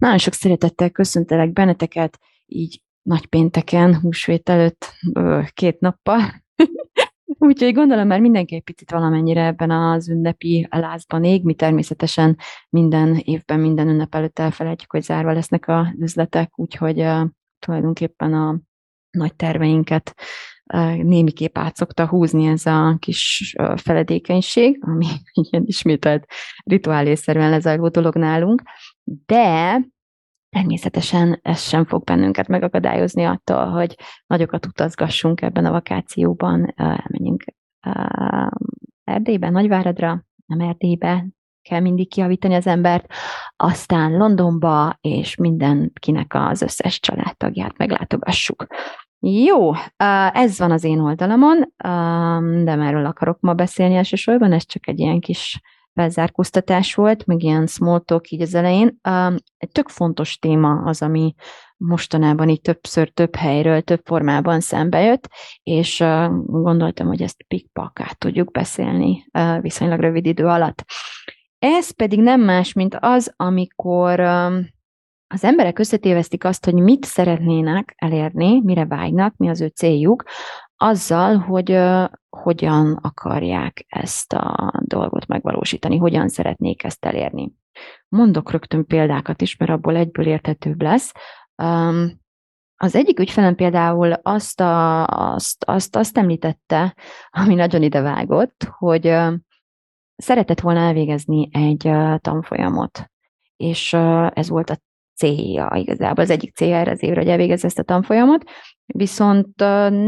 Nagyon sok szeretettel köszöntelek benneteket, így nagy pénteken, húsvét előtt két nappal. Úgyhogy gondolom már mindenki egy picit valamennyire ebben az ünnepi lázban ég. Mi természetesen minden évben, minden ünnep előtt elfelejtjük, hogy zárva lesznek az üzletek, úgyhogy uh, tulajdonképpen a nagy terveinket némiképp át szokta húzni ez a kis feledékenység, ami ilyen ismételt rituálésszerűen lezajló dolog nálunk, de természetesen ez sem fog bennünket megakadályozni attól, hogy nagyokat utazgassunk ebben a vakációban, elmenjünk Erdélybe, Nagyváradra, nem Erdélybe, kell mindig kiavítani az embert, aztán Londonba, és mindenkinek az összes családtagját meglátogassuk. Jó, ez van az én oldalamon, de erről akarok ma beszélni elsősorban, ez csak egy ilyen kis felzárkóztatás volt, meg ilyen small talk így az elején. Egy tök fontos téma az, ami mostanában így többször, több helyről, több formában szembe jött, és gondoltam, hogy ezt pikpakát tudjuk beszélni viszonylag rövid idő alatt. Ez pedig nem más, mint az, amikor az emberek összetévesztik azt, hogy mit szeretnének elérni, mire vágynak, mi az ő céljuk, azzal, hogy uh, hogyan akarják ezt a dolgot megvalósítani, hogyan szeretnék ezt elérni. Mondok rögtön példákat is, mert abból egyből érthetőbb lesz. Um, az egyik ügyfelem például azt, a, azt, azt, azt említette, ami nagyon idevágott, hogy uh, szeretett volna elvégezni egy uh, tanfolyamot, és ez volt a célja igazából, az egyik célja erre az évre, hogy elvégezze ezt a tanfolyamot, viszont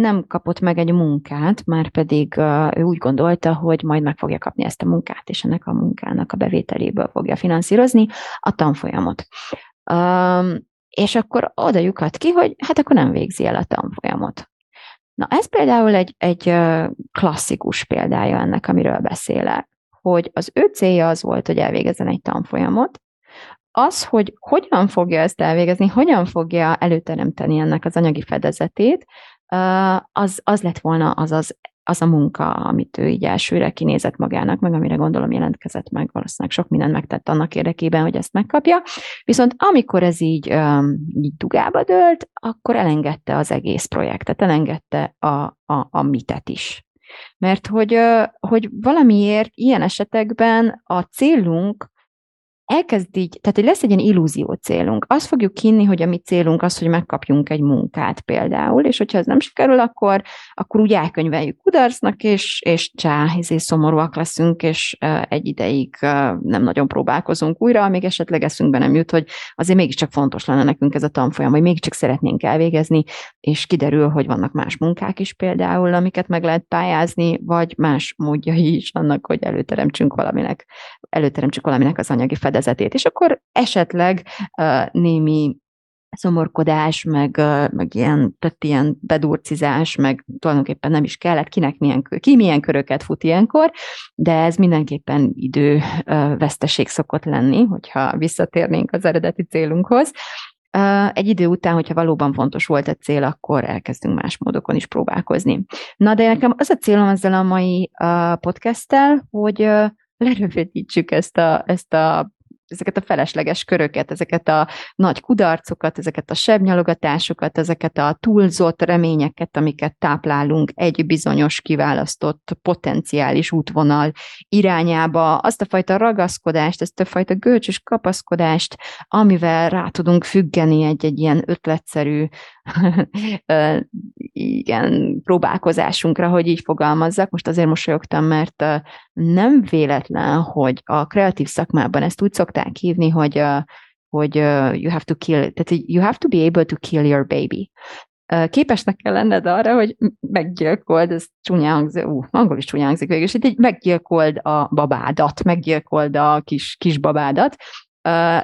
nem kapott meg egy munkát, már pedig ő úgy gondolta, hogy majd meg fogja kapni ezt a munkát, és ennek a munkának a bevételéből fogja finanszírozni a tanfolyamot. És akkor oda lyukat ki, hogy hát akkor nem végzi el a tanfolyamot. Na ez például egy, egy klasszikus példája ennek, amiről beszélek, hogy az ő célja az volt, hogy elvégezzen egy tanfolyamot, az, hogy hogyan fogja ezt elvégezni, hogyan fogja előteremteni ennek az anyagi fedezetét, az, az lett volna az, az, az a munka, amit ő így elsőre kinézett magának, meg amire gondolom jelentkezett meg, valószínűleg sok mindent megtett annak érdekében, hogy ezt megkapja. Viszont amikor ez így, így dugába dőlt, akkor elengedte az egész projektet, elengedte a, a, a mitet is. Mert hogy, hogy valamiért ilyen esetekben a célunk elkezd így, tehát hogy lesz egy ilyen illúzió célunk. Azt fogjuk hinni, hogy a mi célunk az, hogy megkapjunk egy munkát például, és hogyha ez nem sikerül, akkor, akkor úgy elkönyveljük kudarcnak, és, és csá, ezért szomorúak leszünk, és egy ideig nem nagyon próbálkozunk újra, amíg esetleg eszünkbe nem jut, hogy azért mégiscsak fontos lenne nekünk ez a tanfolyam, hogy mégiscsak szeretnénk elvégezni, és kiderül, hogy vannak más munkák is például, amiket meg lehet pályázni, vagy más módjai is annak, hogy előteremtsünk valaminek, előteremtsük valaminek az anyagi fedezetét vezetét, és akkor esetleg némi szomorkodás, meg, meg ilyen, tehát ilyen bedurcizás, meg tulajdonképpen nem is kellett, kinek milyen, ki milyen köröket fut ilyenkor, de ez mindenképpen idő uh, veszteség szokott lenni, hogyha visszatérnénk az eredeti célunkhoz. Egy idő után, hogyha valóban fontos volt a cél, akkor elkezdünk más módokon is próbálkozni. Na, de nekem az a célom ezzel a mai podcasttel, hogy lerövidítsük ezt a, ezt a ezeket a felesleges köröket, ezeket a nagy kudarcokat, ezeket a sebnyalogatásokat, ezeket a túlzott reményeket, amiket táplálunk egy bizonyos kiválasztott potenciális útvonal irányába, azt a fajta ragaszkodást, ezt a fajta gölcsös kapaszkodást, amivel rá tudunk függeni egy-egy ilyen ötletszerű igen, próbálkozásunkra, hogy így fogalmazzak. Most azért mosolyogtam, mert nem véletlen, hogy a kreatív szakmában ezt úgy szokták hívni, hogy hogy you have to kill, tehát you have to be able to kill your baby. képesnek kell lenned arra, hogy meggyilkold, ez csúnyán hangzik, ú, angol is csúnyán hangzik végül, és így meggyilkold a babádat, meggyilkold a kis, kis babádat.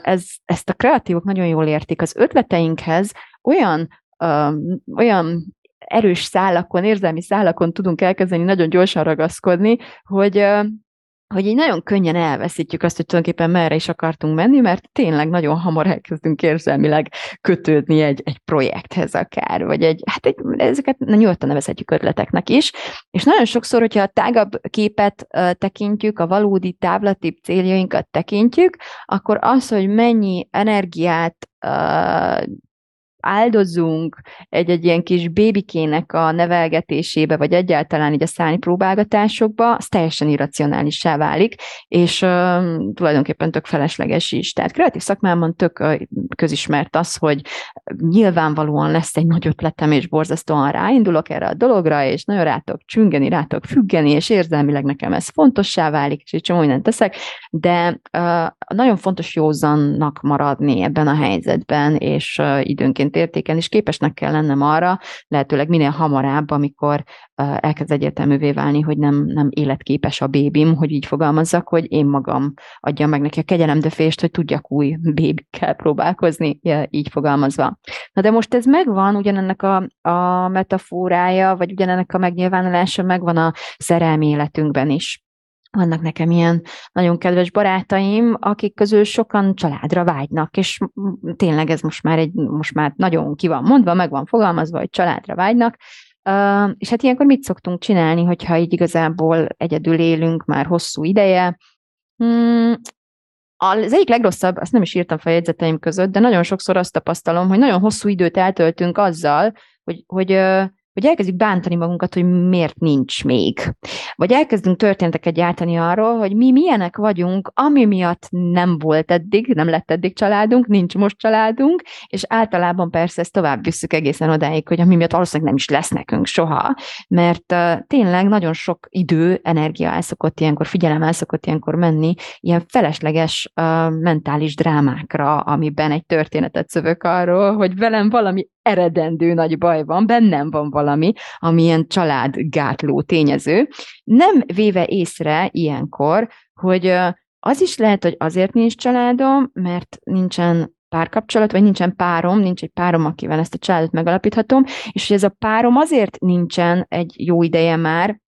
Ez, ezt a kreatívok nagyon jól értik. Az ötleteinkhez olyan, olyan erős szálakon, érzelmi szálakon tudunk elkezdeni nagyon gyorsan ragaszkodni, hogy hogy így nagyon könnyen elveszítjük azt, hogy tulajdonképpen merre is akartunk menni, mert tényleg nagyon hamar elkezdünk érzelmileg kötődni egy, egy projekthez akár, vagy egy, hát egy, ezeket nyugodtan nevezhetjük ötleteknek is, és nagyon sokszor, hogyha a tágabb képet tekintjük, a valódi távlatibb céljainkat tekintjük, akkor az, hogy mennyi energiát áldozunk egy-egy ilyen kis bébikének a nevelgetésébe, vagy egyáltalán így a szállni próbálgatásokba, az teljesen irracionálissá válik, és uh, tulajdonképpen tök felesleges is. Tehát kreatív szakmában tök uh, közismert az, hogy nyilvánvalóan lesz egy nagy ötletem, és borzasztóan ráindulok erre a dologra, és nagyon rátok csüngeni, rátok függeni, és érzelmileg nekem ez fontossá válik, és egy csomó mindent teszek, de uh, nagyon fontos józannak maradni ebben a helyzetben, és időnként értékelni, és képesnek kell lennem arra, lehetőleg minél hamarabb, amikor elkezd egyértelművé válni, hogy nem, nem életképes a bébim, hogy így fogalmazzak, hogy én magam adjam meg neki a kegyelemdöfést, hogy tudjak új bébikkel próbálkozni, így fogalmazva. Na de most ez megvan, ugyanennek a, a metaforája, vagy ugyanennek a megnyilvánulása megvan a szerelmi életünkben is. Vannak nekem ilyen nagyon kedves barátaim, akik közül sokan családra vágynak, és tényleg ez most már egy, most már nagyon ki van mondva, meg van fogalmazva, hogy családra vágynak, és hát ilyenkor mit szoktunk csinálni, hogyha így igazából egyedül élünk már hosszú ideje? Hmm, az egyik legrosszabb, azt nem is írtam fel jegyzeteim között, de nagyon sokszor azt tapasztalom, hogy nagyon hosszú időt eltöltünk azzal, hogy, hogy hogy elkezdjük bántani magunkat, hogy miért nincs még. Vagy elkezdünk történeteket gyártani arról, hogy mi milyenek vagyunk, ami miatt nem volt eddig, nem lett eddig családunk, nincs most családunk, és általában persze ezt tovább visszük egészen odáig, hogy ami miatt valószínűleg nem is lesz nekünk soha, mert uh, tényleg nagyon sok idő, energia el szokott ilyenkor, figyelem el szokott ilyenkor menni ilyen felesleges uh, mentális drámákra, amiben egy történetet szövök arról, hogy velem valami eredendő nagy baj van, bennem van valami, ami ilyen családgátló tényező, nem véve észre ilyenkor, hogy az is lehet, hogy azért nincs családom, mert nincsen párkapcsolat, vagy nincsen párom, nincs egy párom, akivel ezt a családot megalapíthatom, és hogy ez a párom azért nincsen egy jó ideje már,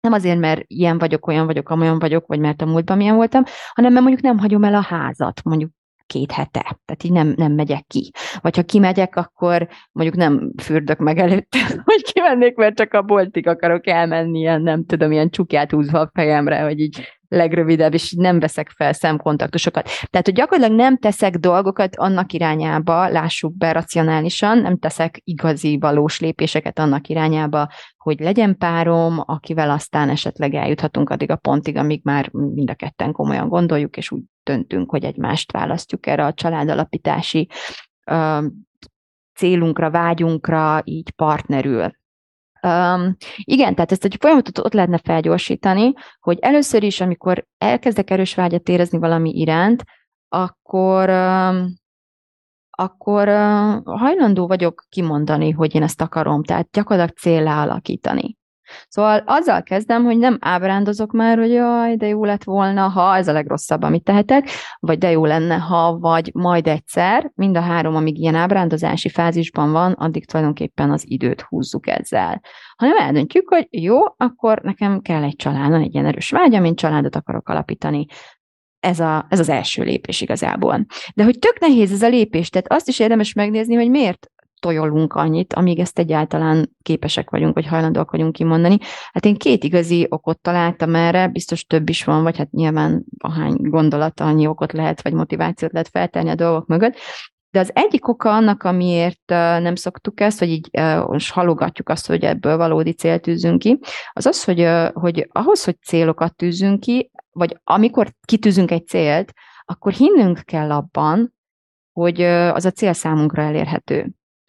nem azért, mert ilyen vagyok, olyan vagyok, amolyan vagyok, vagy mert a múltban milyen voltam, hanem mert mondjuk nem hagyom el a házat, mondjuk két hete, tehát így nem, nem megyek ki. Vagy ha kimegyek, akkor mondjuk nem fürdök meg előtte, hogy kimennék, mert csak a boltig akarok elmenni, ilyen nem tudom, ilyen csukját húzva a fejemre, hogy így legrövidebb, és nem veszek fel szemkontaktusokat. Tehát, hogy gyakorlatilag nem teszek dolgokat annak irányába, lássuk be racionálisan, nem teszek igazi, valós lépéseket annak irányába, hogy legyen párom, akivel aztán esetleg eljuthatunk addig a pontig, amíg már mind a ketten komolyan gondoljuk, és úgy döntünk, hogy egymást választjuk erre a családalapítási célunkra, vágyunkra, így partnerül. Um, igen, tehát ezt egy folyamatot ott lehetne felgyorsítani, hogy először is, amikor elkezdek erős vágyat érezni valami iránt, akkor, um, akkor uh, hajlandó vagyok kimondani, hogy én ezt akarom, tehát gyakorlatilag célra alakítani. Szóval azzal kezdem, hogy nem ábrándozok már, hogy jaj, de jó lett volna, ha ez a legrosszabb, amit tehetek, vagy de jó lenne, ha, vagy majd egyszer, mind a három, amíg ilyen ábrándozási fázisban van, addig tulajdonképpen az időt húzzuk ezzel. Ha nem eldöntjük, hogy jó, akkor nekem kell egy családon egy ilyen erős vágyam, én családot akarok alapítani, ez, a, ez az első lépés igazából. De hogy tök nehéz ez a lépés, tehát azt is érdemes megnézni, hogy miért tojolunk annyit, amíg ezt egyáltalán képesek vagyunk, vagy hajlandóak vagyunk kimondani. Hát én két igazi okot találtam erre, biztos több is van, vagy hát nyilván ahány gondolata, annyi okot lehet, vagy motivációt lehet feltenni a dolgok mögött. De az egyik oka annak, amiért nem szoktuk ezt, vagy így most halogatjuk azt, hogy ebből valódi célt tűzünk ki, az az, hogy, hogy ahhoz, hogy célokat tűzünk ki, vagy amikor kitűzünk egy célt, akkor hinnünk kell abban, hogy az a cél számunkra elérhető.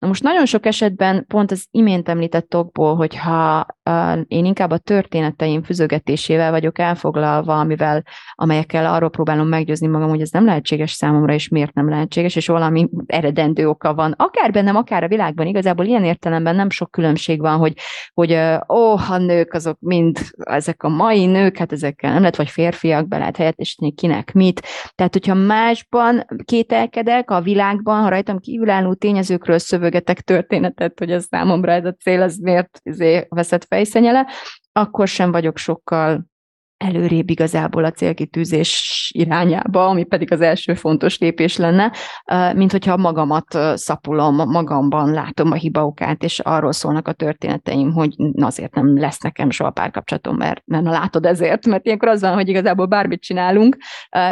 Na most nagyon sok esetben pont az imént említett okból, hogyha én inkább a történeteim füzögetésével vagyok elfoglalva, amivel, amelyekkel arról próbálom meggyőzni magam, hogy ez nem lehetséges számomra, és miért nem lehetséges, és valami eredendő oka van. Akár bennem, akár a világban, igazából ilyen értelemben nem sok különbség van, hogy, hogy ó, a nők azok mind, ezek a mai nők, hát ezekkel nem lehet, vagy férfiak be lehet helyettesíteni kinek mit. Tehát, hogyha másban kételkedek a világban, ha rajtam kívülálló tényezőkről szövögetek történetet, hogy ez számomra ez a cél, az miért izé, veszett fejszenyele, akkor sem vagyok sokkal előrébb igazából a célkitűzés irányába, ami pedig az első fontos lépés lenne, mint hogyha magamat szapulom, magamban látom a hibaokát, és arról szólnak a történeteim, hogy azért nem lesz nekem soha párkapcsolatom, mert nem látod ezért, mert ilyenkor az van, hogy igazából bármit csinálunk,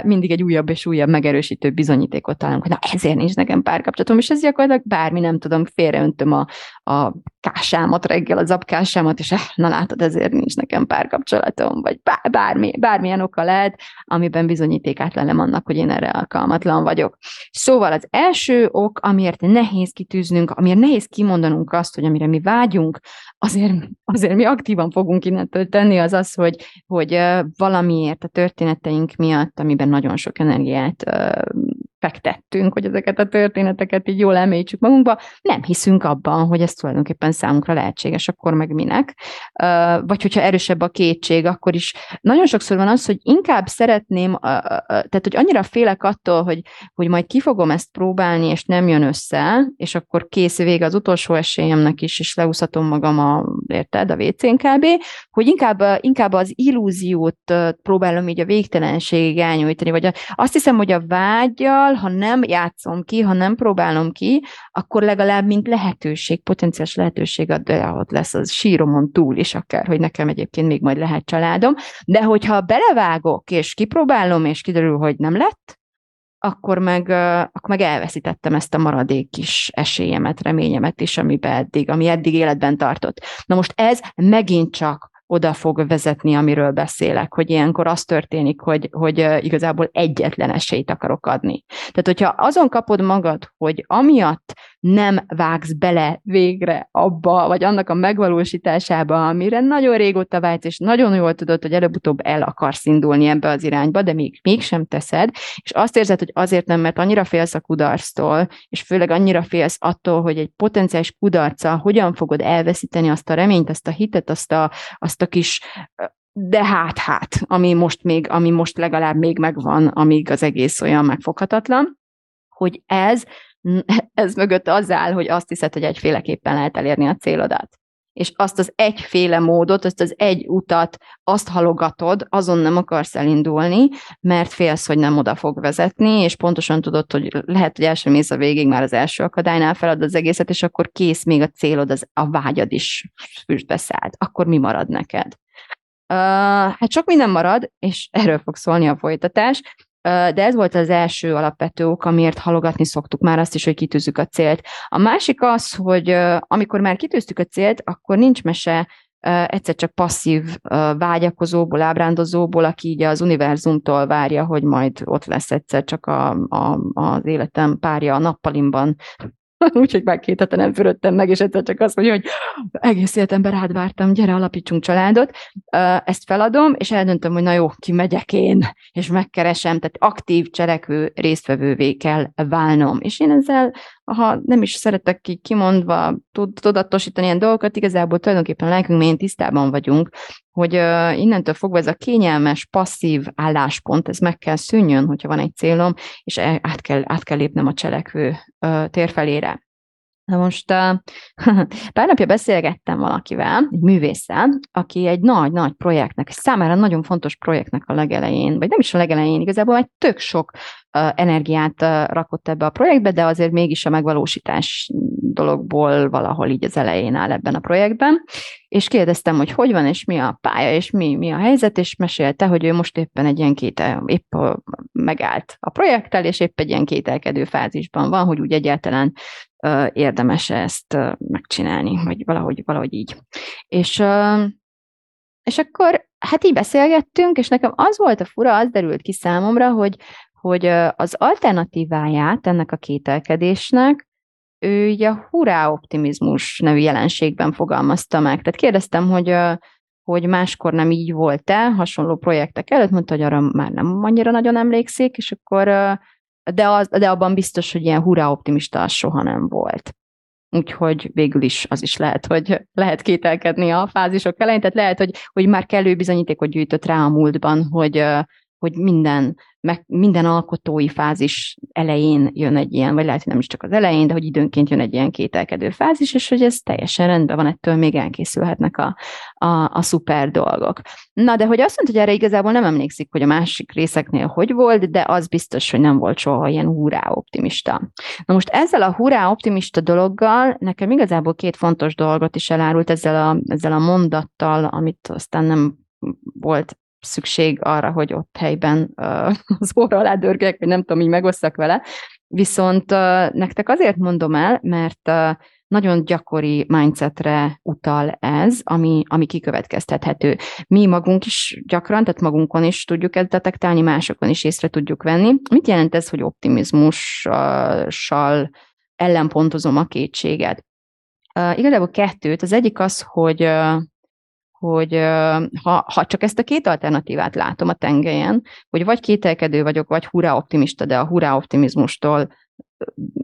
mindig egy újabb és újabb megerősítő bizonyítékot találunk, hogy na ezért nincs nekem párkapcsolatom, és ez gyakorlatilag bármi, nem tudom, félreöntöm a, a kásámat reggel, az apkásámat, és eh, na látod, ezért nincs nekem párkapcsolatom, vagy bár, bármi, bármilyen oka lehet, amiben bizonyítékát lelem annak, hogy én erre alkalmatlan vagyok. Szóval az első ok, amiért nehéz kitűznünk, amiért nehéz kimondanunk azt, hogy amire mi vágyunk, azért, azért mi aktívan fogunk innentől tenni, az az, hogy, hogy valamiért a történeteink miatt, amiben nagyon sok energiát fektettünk, hogy ezeket a történeteket így jól elmélyítsük magunkba, nem hiszünk abban, hogy ez tulajdonképpen számunkra lehetséges, akkor meg minek. Vagy hogyha erősebb a kétség, akkor is nagyon sokszor van az, hogy inkább szeretném, tehát hogy annyira félek attól, hogy, hogy majd ki fogom ezt próbálni, és nem jön össze, és akkor kész vége az utolsó esélyemnek is, és leúszhatom magam a, érted, a WC-n kb., hogy inkább, inkább az illúziót próbálom így a végtelenségig elnyújtani, vagy azt hiszem, hogy a vágyal ha nem játszom ki, ha nem próbálom ki, akkor legalább mint lehetőség, potenciális lehetőség, ott lesz az síromon túl is akár, hogy nekem egyébként még majd lehet családom, de hogyha belevágok, és kipróbálom, és kiderül, hogy nem lett, akkor meg, akkor meg elveszítettem ezt a maradék kis esélyemet, reményemet is, amiben eddig, ami eddig életben tartott. Na most ez megint csak oda fog vezetni, amiről beszélek, hogy ilyenkor az történik, hogy, hogy igazából egyetlen esélyt akarok adni. Tehát, hogyha azon kapod magad, hogy amiatt nem vágsz bele végre abba, vagy annak a megvalósításába, amire nagyon régóta vágysz, és nagyon jól tudod, hogy előbb-utóbb el akarsz indulni ebbe az irányba, de még mégsem teszed, és azt érzed, hogy azért nem, mert annyira félsz a kudarctól, és főleg annyira félsz attól, hogy egy potenciális kudarca hogyan fogod elveszíteni azt a reményt, azt a hitet, azt a, azt a kis de hát, hát, ami most még, ami most legalább még megvan, amíg az egész olyan megfoghatatlan, hogy ez ez mögött az áll, hogy azt hiszed, hogy egyféleképpen lehet elérni a célodat. És azt az egyféle módot, azt az egy utat, azt halogatod, azon nem akarsz elindulni, mert félsz, hogy nem oda fog vezetni, és pontosan tudod, hogy lehet, hogy első mész a végig, már az első akadálynál felad az egészet, és akkor kész még a célod, az, a vágyad is füstbe szállt. Akkor mi marad neked? Uh, hát sok minden marad, és erről fog szólni a folytatás de ez volt az első alapvető ok, amiért halogatni szoktuk már azt is, hogy kitűzzük a célt. A másik az, hogy amikor már kitűztük a célt, akkor nincs mese egyszer csak passzív vágyakozóból, ábrándozóból, aki így az univerzumtól várja, hogy majd ott lesz egyszer csak a, a, az életem párja a nappalimban, úgyhogy már két hete nem fürödtem meg, és egyszer csak azt mondja, hogy egész életemben rád vártam, gyere, alapítsunk családot. Ezt feladom, és eldöntöm, hogy na jó, kimegyek én, és megkeresem, tehát aktív, cselekvő résztvevővé kell válnom. És én ezzel ha nem is szeretek ki kimondva tudatosítani ilyen dolgokat, igazából tulajdonképpen lelkünk mélyén tisztában vagyunk, hogy uh, innentől fogva ez a kényelmes, passzív álláspont, ez meg kell szűnjön, hogyha van egy célom, és e, át kell, át kell lépnem a cselekvő uh, térfelére. Na most pár napja beszélgettem valakivel, egy művésszel, aki egy nagy-nagy projektnek, számára nagyon fontos projektnek a legelején, vagy nem is a legelején, igazából egy tök sok energiát rakott ebbe a projektbe, de azért mégis a megvalósítás dologból valahol így az elején áll ebben a projektben, és kérdeztem, hogy hogy van, és mi a pálya, és mi, mi a helyzet, és mesélte, hogy ő most éppen egy ilyen két, épp megállt a projekttel, és épp egy ilyen kételkedő fázisban van, hogy úgy egyáltalán uh, érdemes ezt uh, megcsinálni, vagy valahogy, valahogy így. És, uh, és akkor hát így beszélgettünk, és nekem az volt a fura, az derült ki számomra, hogy hogy az alternatíváját ennek a kételkedésnek ő ugye a hurrá optimizmus nevű jelenségben fogalmazta meg. Tehát kérdeztem, hogy hogy máskor nem így volt-e, hasonló projektek előtt, mondta, hogy arra már nem annyira nagyon emlékszik, és akkor, de, az, de abban biztos, hogy ilyen hurrá optimista soha nem volt. Úgyhogy végül is az is lehet, hogy lehet kételkedni a fázisok elején, tehát lehet, hogy, hogy már kellő bizonyítékot gyűjtött rá a múltban, hogy, hogy minden meg minden alkotói fázis elején jön egy ilyen, vagy lehet, hogy nem is csak az elején, de hogy időnként jön egy ilyen kételkedő fázis, és hogy ez teljesen rendben van, ettől még elkészülhetnek a, a, a szuper dolgok. Na, de hogy azt mondta, hogy erre igazából nem emlékszik, hogy a másik részeknél hogy volt, de az biztos, hogy nem volt soha ilyen hurrá optimista. Na most ezzel a hurrá optimista dologgal nekem igazából két fontos dolgot is elárult ezzel a, ezzel a mondattal, amit aztán nem volt szükség arra, hogy ott helyben az óra alá dörgek, vagy nem tudom, így megosszak vele. Viszont nektek azért mondom el, mert nagyon gyakori mindsetre utal ez, ami, ami kikövetkeztethető. Mi magunk is gyakran, tehát magunkon is tudjuk ezt detektálni, másokon is észre tudjuk venni. Mit jelent ez, hogy optimizmussal ellenpontozom a kétséget? Igazából kettőt. Az egyik az, hogy hogy ha, ha csak ezt a két alternatívát látom a tengelyen, hogy vagy kételkedő vagyok, vagy hurrá optimista, de a hurrá optimizmustól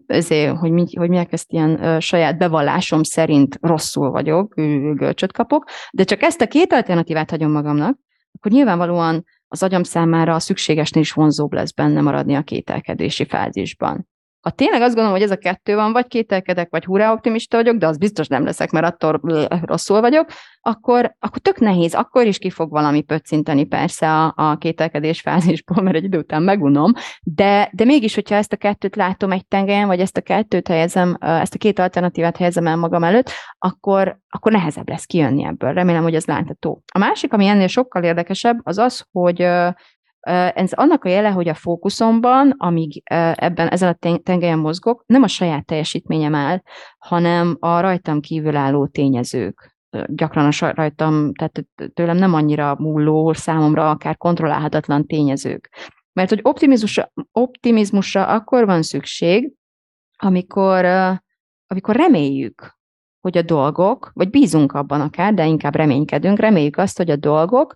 ezért, hogy, mi, hogy miért ezt ilyen saját bevallásom szerint rosszul vagyok, görcsöt kapok, de csak ezt a két alternatívát hagyom magamnak, akkor nyilvánvalóan az agyam számára a szükségesnél is vonzóbb lesz benne maradni a kételkedési fázisban. Ha tényleg azt gondolom, hogy ez a kettő van, vagy kételkedek, vagy hurrá optimista vagyok, de az biztos nem leszek, mert attól rosszul vagyok, akkor, akkor tök nehéz, akkor is ki fog valami pöccinteni persze a, a kételkedés fázisból, mert egy idő után megunom, de, de mégis, hogyha ezt a kettőt látom egy tengelyen, vagy ezt a kettőt helyezem, ezt a két alternatívát helyezem el magam előtt, akkor, akkor nehezebb lesz kijönni ebből. Remélem, hogy ez látható. A másik, ami ennél sokkal érdekesebb, az az, hogy ez annak a jele, hogy a fókuszomban, amíg ebben ezen a tengelyen mozgok, nem a saját teljesítményem áll, hanem a rajtam kívül álló tényezők. Gyakran a rajtam, tehát tőlem nem annyira múló, számomra akár kontrollálhatatlan tényezők. Mert hogy optimizmusra, optimizmusra akkor van szükség, amikor, amikor reméljük, hogy a dolgok, vagy bízunk abban akár, de inkább reménykedünk, reméljük azt, hogy a dolgok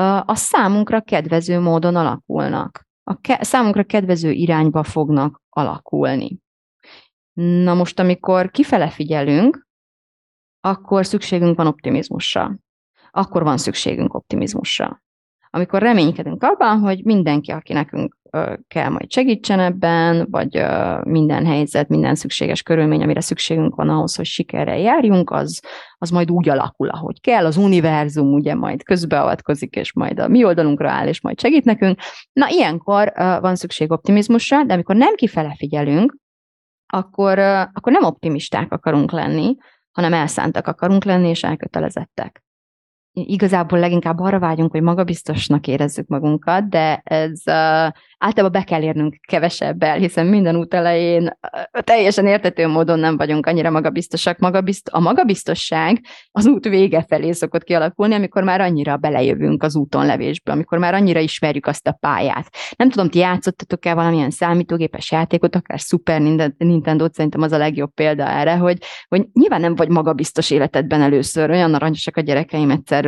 a számunkra kedvező módon alakulnak. A ke- számunkra kedvező irányba fognak alakulni. Na most, amikor kifele figyelünk, akkor szükségünk van optimizmusra. Akkor van szükségünk optimizmusra. Amikor reménykedünk abban, hogy mindenki, aki nekünk kell majd segítsen ebben, vagy minden helyzet, minden szükséges körülmény, amire szükségünk van ahhoz, hogy sikerrel járjunk, az, az majd úgy alakul, ahogy kell. Az univerzum ugye majd közbeavatkozik, és majd a mi oldalunkra áll, és majd segít nekünk. Na, ilyenkor van szükség optimizmusra, de amikor nem kifele figyelünk, akkor, akkor nem optimisták akarunk lenni, hanem elszántak akarunk lenni, és elkötelezettek igazából leginkább arra vágyunk, hogy magabiztosnak érezzük magunkat, de ez uh, általában be kell érnünk kevesebbel, hiszen minden út elején uh, teljesen értető módon nem vagyunk annyira magabiztosak. Magabizt- a magabiztosság az út vége felé szokott kialakulni, amikor már annyira belejövünk az úton levésbe, amikor már annyira ismerjük azt a pályát. Nem tudom, ti játszottatok el valamilyen számítógépes játékot, akár Super Nintendo, szerintem az a legjobb példa erre, hogy, hogy nyilván nem vagy magabiztos életedben először, olyan aranyosak a gyerekeim egyszer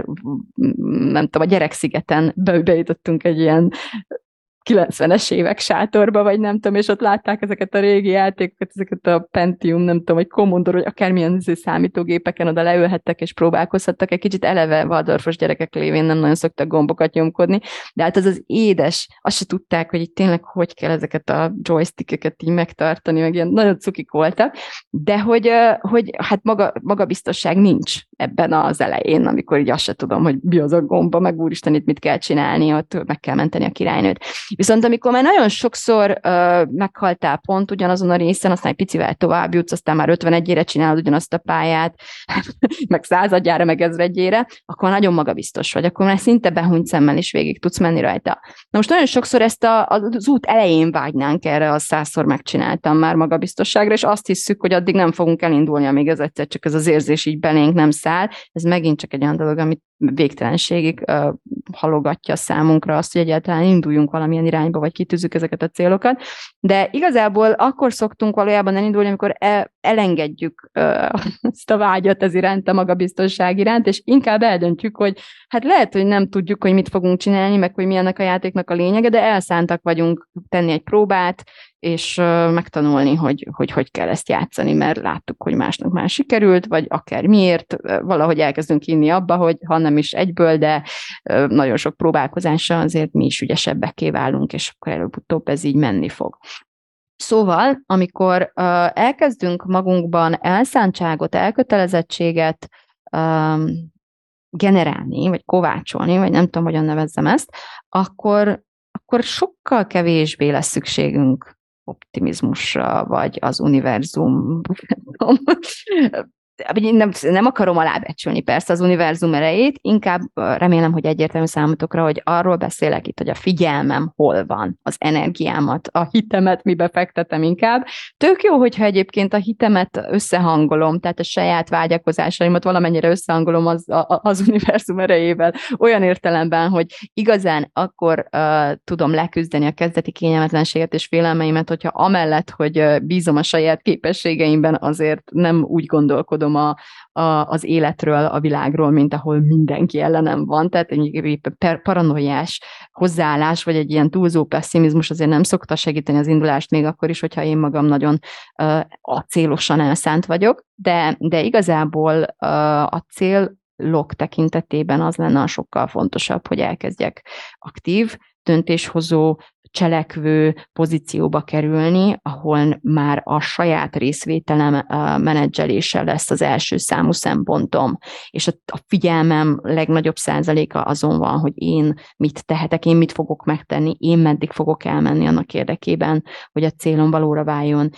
nem tudom, a gyerekszigeten be, bejutottunk egy ilyen 90-es évek sátorba, vagy nem tudom, és ott látták ezeket a régi játékokat, ezeket a Pentium, nem tudom, vagy Commodore, vagy akármilyen izé számítógépeken oda leülhettek és próbálkozhattak. Egy kicsit eleve Waldorfos gyerekek lévén nem nagyon szoktak gombokat nyomkodni, de hát az az édes, azt se tudták, hogy itt tényleg hogy kell ezeket a joystickeket így megtartani, meg ilyen nagyon cukik voltak, de hogy, hogy hát maga, magabiztosság nincs ebben az elején, amikor így azt se tudom, hogy mi az a gomba, meg úristen, itt mit kell csinálni, ott meg kell menteni a királynőt. Viszont amikor már nagyon sokszor uh, meghaltál pont ugyanazon a részen, aztán egy picivel tovább jutsz, aztán már 51-ére csinálod ugyanazt a pályát, meg századjára, meg ezredjére, akkor nagyon magabiztos vagy, akkor már szinte behunyt szemmel is végig tudsz menni rajta. Na most nagyon sokszor ezt a, az út elején vágynánk erre, a százszor megcsináltam már magabiztosságra, és azt hiszük, hogy addig nem fogunk elindulni, amíg ez egyszer csak ez az érzés így belénk nem száll. Ez megint csak egy olyan dolog, amit végtelenségig uh, halogatja számunkra azt, hogy egyáltalán induljunk valamilyen irányba, vagy kitűzzük ezeket a célokat. De igazából akkor szoktunk valójában elindulni, amikor el, elengedjük ezt a vágyat ez iránt, a magabiztosság iránt, és inkább eldöntjük, hogy hát lehet, hogy nem tudjuk, hogy mit fogunk csinálni, meg hogy mi ennek a játéknak a lényege, de elszántak vagyunk tenni egy próbát, és megtanulni, hogy, hogy hogy kell ezt játszani, mert láttuk, hogy másnak már sikerült, vagy akár miért, valahogy elkezdünk inni abba, hogy ha nem is egyből, de nagyon sok próbálkozással azért mi is ügyesebbeké válunk, és akkor előbb-utóbb ez így menni fog. Szóval, amikor elkezdünk magunkban elszántságot, elkötelezettséget generálni, vagy kovácsolni, vagy nem tudom, hogyan nevezzem ezt, akkor, akkor sokkal kevésbé lesz szükségünk optimizmusra, vagy az univerzum nem, nem akarom alábecsülni persze az univerzum erejét, inkább remélem, hogy egyértelmű számotokra, hogy arról beszélek itt, hogy a figyelmem hol van, az energiámat, a hitemet mibe fektetem inkább. Tök jó, hogyha egyébként a hitemet összehangolom, tehát a saját vágyakozásaimat valamennyire összehangolom az, az univerzum erejével, olyan értelemben, hogy igazán akkor uh, tudom leküzdeni a kezdeti kényelmetlenséget és félelmeimet, hogyha amellett, hogy bízom a saját képességeimben, azért nem úgy gondolkodom, tudom a, a, az életről, a világról, mint ahol mindenki ellenem van. Tehát egy paranoiás hozzáállás, vagy egy ilyen túlzó pessimizmus azért nem szokta segíteni az indulást, még akkor is, hogyha én magam nagyon uh, acélosan elszánt vagyok, de, de igazából uh, a cél log tekintetében az lenne a sokkal fontosabb, hogy elkezdjek aktív, döntéshozó, cselekvő pozícióba kerülni, ahol már a saját részvételem menedzselése lesz az első számú szempontom, és a, figyelmem legnagyobb százaléka azon van, hogy én mit tehetek, én mit fogok megtenni, én meddig fogok elmenni annak érdekében, hogy a célom valóra váljon,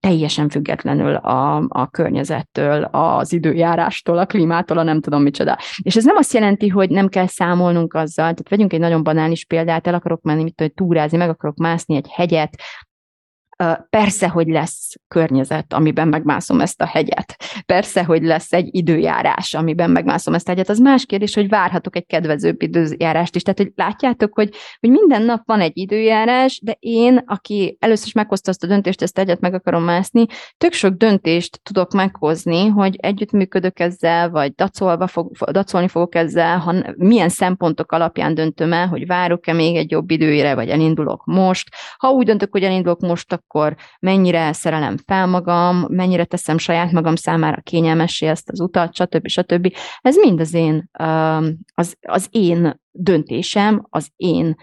teljesen függetlenül a, a környezettől, az időjárástól, a klímától, a nem tudom micsoda. És ez nem azt jelenti, hogy nem kell számolnunk azzal, tehát vegyünk egy nagyon banális példát, el akarok menni, mit tudom, túrázni, meg akarok mászni egy hegyet, Persze, hogy lesz környezet, amiben megmászom ezt a hegyet. Persze, hogy lesz egy időjárás, amiben megmászom ezt a hegyet. Az más kérdés, hogy várhatok egy kedvezőbb időjárást is. Tehát, hogy látjátok, hogy, hogy minden nap van egy időjárás, de én, aki először is meghozta azt a döntést, ezt egyet meg akarom mászni, tök sok döntést tudok meghozni, hogy együttműködök ezzel, vagy dacolva fog, dacolni fogok ezzel, ha milyen szempontok alapján döntöm el, hogy várok-e még egy jobb időre, vagy elindulok most. Ha úgy döntök, hogy elindulok most, akkor mennyire szerelem fel magam, mennyire teszem saját magam számára kényelmessé ezt az utat, stb. stb. Ez mind az én, az, az én döntésem, az én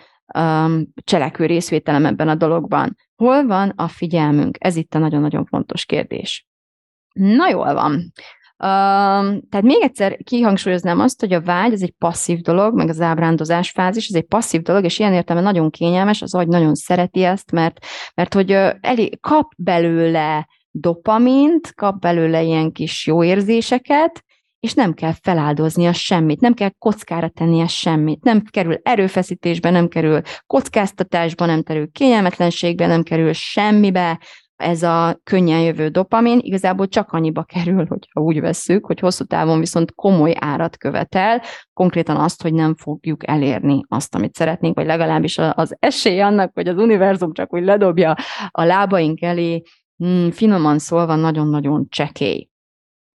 cselekvő részvételem ebben a dologban. Hol van a figyelmünk? Ez itt a nagyon-nagyon fontos kérdés. Na jól van. Tehát még egyszer kihangsúlyoznám azt, hogy a vágy az egy passzív dolog, meg az ábrándozás fázis, ez egy passzív dolog, és ilyen értelme nagyon kényelmes, az agy nagyon szereti ezt, mert, mert hogy elég, kap belőle dopamint, kap belőle ilyen kis jó érzéseket, és nem kell feláldoznia semmit, nem kell kockára tennie semmit, nem kerül erőfeszítésbe, nem kerül kockáztatásba, nem kerül kényelmetlenségbe, nem kerül semmibe, ez a könnyen jövő dopamin igazából csak annyiba kerül, hogyha úgy vesszük, hogy hosszú távon viszont komoly árat követel, konkrétan azt, hogy nem fogjuk elérni azt, amit szeretnénk, vagy legalábbis az esély annak, hogy az univerzum csak úgy ledobja a lábaink elé, hmm, finoman szólva nagyon-nagyon csekély.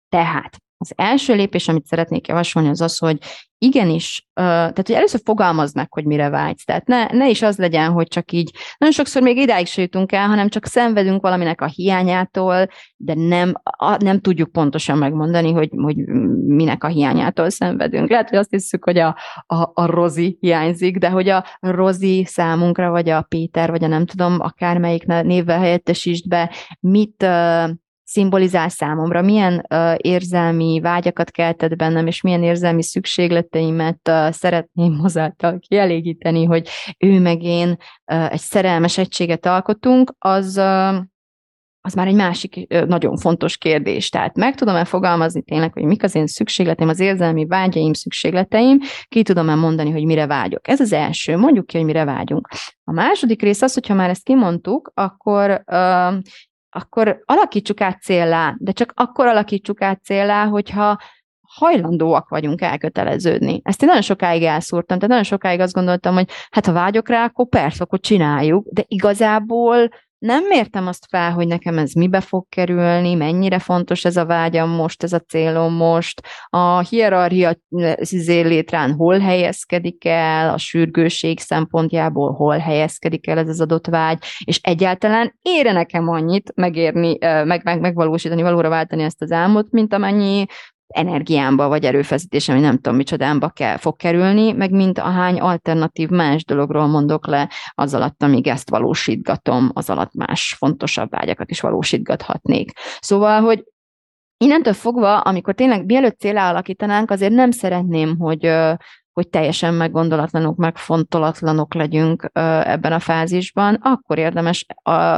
Tehát az első lépés, amit szeretnék javasolni, az az, hogy igenis, tehát hogy először fogalmazd meg, hogy mire vágysz. Tehát ne, ne is az legyen, hogy csak így, nagyon sokszor még idáig se jutunk el, hanem csak szenvedünk valaminek a hiányától, de nem, nem tudjuk pontosan megmondani, hogy, hogy minek a hiányától szenvedünk. Lehet, hogy azt hiszük, hogy a, a, a Rozi hiányzik, de hogy a Rozi számunkra, vagy a Péter, vagy a nem tudom, akármelyik névvel helyettesítsd be, mit szimbolizál számomra, milyen uh, érzelmi vágyakat keltett bennem, és milyen érzelmi szükségleteimet uh, szeretném azáltal kielégíteni, hogy ő meg én uh, egy szerelmes egységet alkotunk, az, uh, az már egy másik uh, nagyon fontos kérdés. Tehát meg tudom-e fogalmazni tényleg, hogy mik az én szükségleteim, az érzelmi vágyaim, szükségleteim, ki tudom-e mondani, hogy mire vágyok. Ez az első, mondjuk ki, hogy mire vágyunk. A második rész az, hogyha már ezt kimondtuk, akkor uh, akkor alakítsuk át célá, de csak akkor alakítsuk át célá, hogyha hajlandóak vagyunk elköteleződni. Ezt én nagyon sokáig elszúrtam, tehát nagyon sokáig azt gondoltam, hogy hát ha vágyok rá, akkor persze, akkor csináljuk, de igazából nem mértem azt fel, hogy nekem ez mibe fog kerülni, mennyire fontos ez a vágyam most, ez a célom most, a hierarchia izé létrán hol helyezkedik el, a sürgőség szempontjából hol helyezkedik el ez az adott vágy, és egyáltalán ére nekem annyit megérni, meg, meg, megvalósítani, valóra váltani ezt az álmot, mint amennyi energiámba vagy erőfeszítésem, hogy nem tudom micsodámba kell, fog kerülni, meg mint ahány alternatív más dologról mondok le, az alatt, amíg ezt valósítgatom, az alatt más fontosabb vágyakat is valósítgathatnék. Szóval, hogy innentől fogva, amikor tényleg mielőtt célá alakítanánk, azért nem szeretném, hogy hogy teljesen meggondolatlanok, megfontolatlanok legyünk ebben a fázisban, akkor érdemes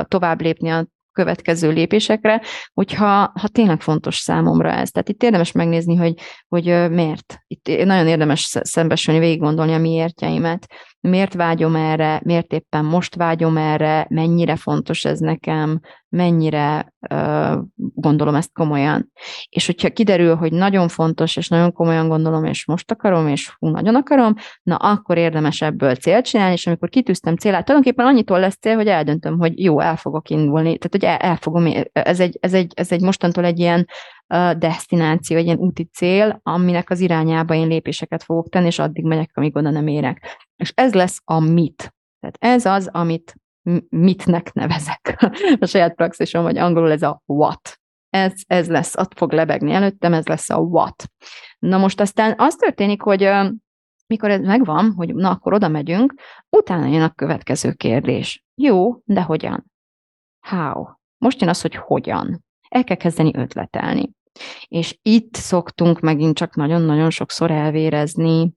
tovább lépni a következő lépésekre, hogyha ha tényleg fontos számomra ez. Tehát itt érdemes megnézni, hogy, hogy miért. Itt nagyon érdemes szembesülni, végig gondolni a miértjeimet. Miért vágyom erre, miért éppen most vágyom erre, mennyire fontos ez nekem, mennyire uh, gondolom ezt komolyan. És hogyha kiderül, hogy nagyon fontos, és nagyon komolyan gondolom, és most akarom, és hú, nagyon akarom, na akkor érdemes ebből célt csinálni, és amikor kitűztem célát, tulajdonképpen annyitól lesz cél, hogy eldöntöm, hogy jó, el fogok indulni, tehát hogy el, fogom, ez egy, ez, egy, ez egy mostantól egy ilyen destináció, egy ilyen úti cél, aminek az irányába én lépéseket fogok tenni, és addig megyek, amíg oda nem érek. És ez lesz a mit. Tehát ez az, amit mitnek nevezek a saját praxisom, vagy angolul ez a what. Ez, ez lesz, ott fog lebegni előttem, ez lesz a what. Na most aztán az történik, hogy mikor ez megvan, hogy na akkor oda megyünk, utána jön a következő kérdés. Jó, de hogyan? How? Most jön az, hogy hogyan. El kell kezdeni ötletelni. És itt szoktunk megint csak nagyon-nagyon sokszor elvérezni,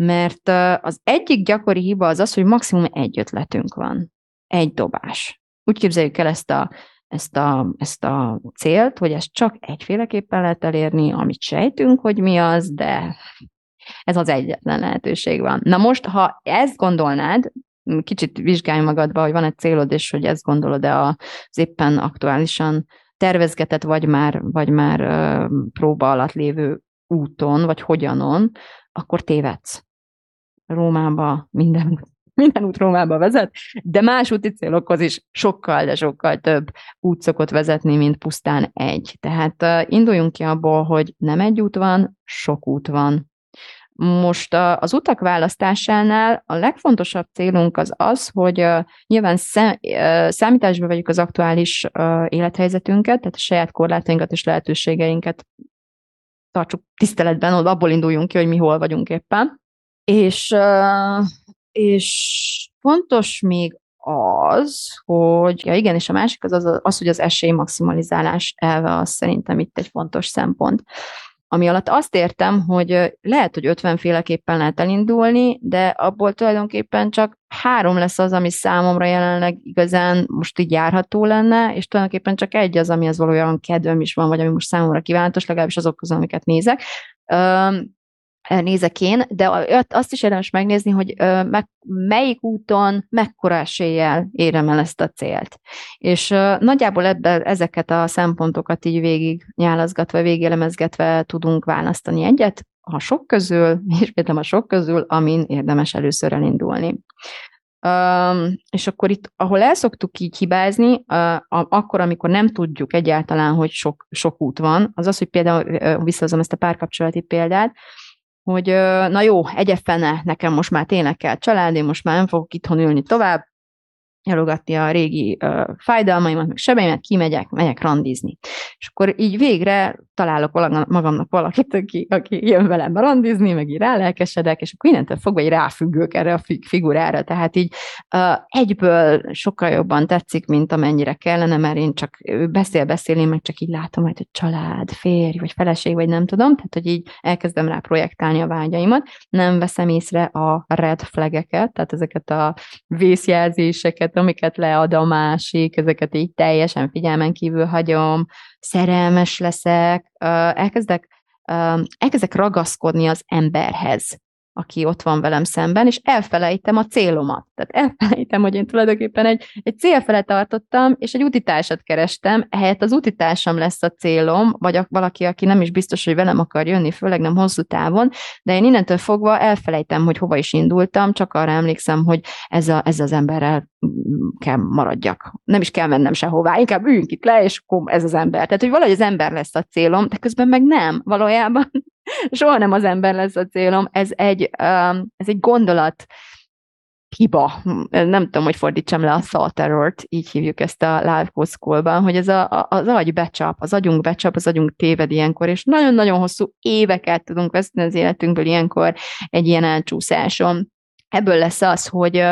mert az egyik gyakori hiba az az, hogy maximum egy ötletünk van egy dobás. Úgy képzeljük el ezt a, ezt a, ezt a célt, hogy ezt csak egyféleképpen lehet elérni, amit sejtünk, hogy mi az, de ez az egyetlen lehetőség van. Na most, ha ezt gondolnád, kicsit vizsgálj magadba, hogy van egy célod, és hogy ezt gondolod-e az éppen aktuálisan tervezgetett, vagy már, vagy már próba alatt lévő úton, vagy hogyanon, akkor tévedsz. Rómába minden minden út Rómába vezet, de más úti célokhoz is sokkal, de sokkal több út szokott vezetni, mint pusztán egy. Tehát induljunk ki abból, hogy nem egy út van, sok út van. Most az utak választásánál a legfontosabb célunk az az, hogy nyilván számításba vegyük az aktuális élethelyzetünket, tehát a saját korlátainkat és lehetőségeinket tartsuk tiszteletben, abból induljunk ki, hogy mi hol vagyunk éppen. És és fontos még az, hogy ja igen, és a másik az, az, az hogy az esély maximalizálás elve az szerintem itt egy fontos szempont. Ami alatt azt értem, hogy lehet, hogy 50 féleképpen lehet elindulni, de abból tulajdonképpen csak három lesz az, ami számomra jelenleg igazán most így járható lenne, és tulajdonképpen csak egy az, ami az valójában kedvem is van, vagy ami most számomra kívánatos, legalábbis azok közül, amiket nézek nézek én, de azt is érdemes megnézni, hogy meg, melyik úton mekkora eséllyel érem el ezt a célt. És nagyjából ebbe, ezeket a szempontokat így végig nyálazgatva, végélemezgetve tudunk választani egyet, a sok közül, ismétlem a sok közül, amin érdemes először elindulni. Um, és akkor itt, ahol el szoktuk így hibázni, uh, akkor, amikor nem tudjuk egyáltalán, hogy sok, sok út van, az az, hogy például uh, visszahozom ezt a párkapcsolati példát, hogy na jó, egyefene, nekem most már tényleg kell család, most már nem fogok itthon ülni tovább, elogatni a régi uh, fájdalmaimat, meg sebeimet, kimegyek, megyek randizni. És akkor így végre találok magamnak valakit, aki, aki jön velem randizni, meg így rálelkesedek, és akkor innentől fogva egy ráfüggők erre a figurára. Tehát így uh, egyből sokkal jobban tetszik, mint amennyire kellene, mert én csak beszél, beszél, én meg csak így látom, hogy család, férj, vagy feleség, vagy nem tudom, tehát hogy így elkezdem rá projektálni a vágyaimat, nem veszem észre a red flageket, tehát ezeket a vészjelzéseket, ezeket, amiket lead a másik, ezeket így teljesen figyelmen kívül hagyom, szerelmes leszek, elkezdek, elkezdek ragaszkodni az emberhez, aki ott van velem szemben, és elfelejtem a célomat. Tehát elfelejtem, hogy én tulajdonképpen egy, egy cél fele tartottam, és egy utitársat kerestem, ehelyett az utitársam lesz a célom, vagy a, valaki, aki nem is biztos, hogy velem akar jönni, főleg nem hosszú távon, de én innentől fogva elfelejtem, hogy hova is indultam, csak arra emlékszem, hogy ez, a, ez az emberrel kell maradjak. Nem is kell mennem sehová, inkább üljünk itt le, és akkor ez az ember. Tehát, hogy valahogy az ember lesz a célom, de közben meg nem, valójában soha nem az ember lesz a célom, ez egy, um, ez egy gondolat, hiba, nem tudom, hogy fordítsam le a thought error-t, így hívjuk ezt a live school hogy ez a, az agy becsap, az agyunk becsap, az agyunk téved ilyenkor, és nagyon-nagyon hosszú éveket tudunk veszni az életünkből ilyenkor egy ilyen elcsúszáson. Ebből lesz az, hogy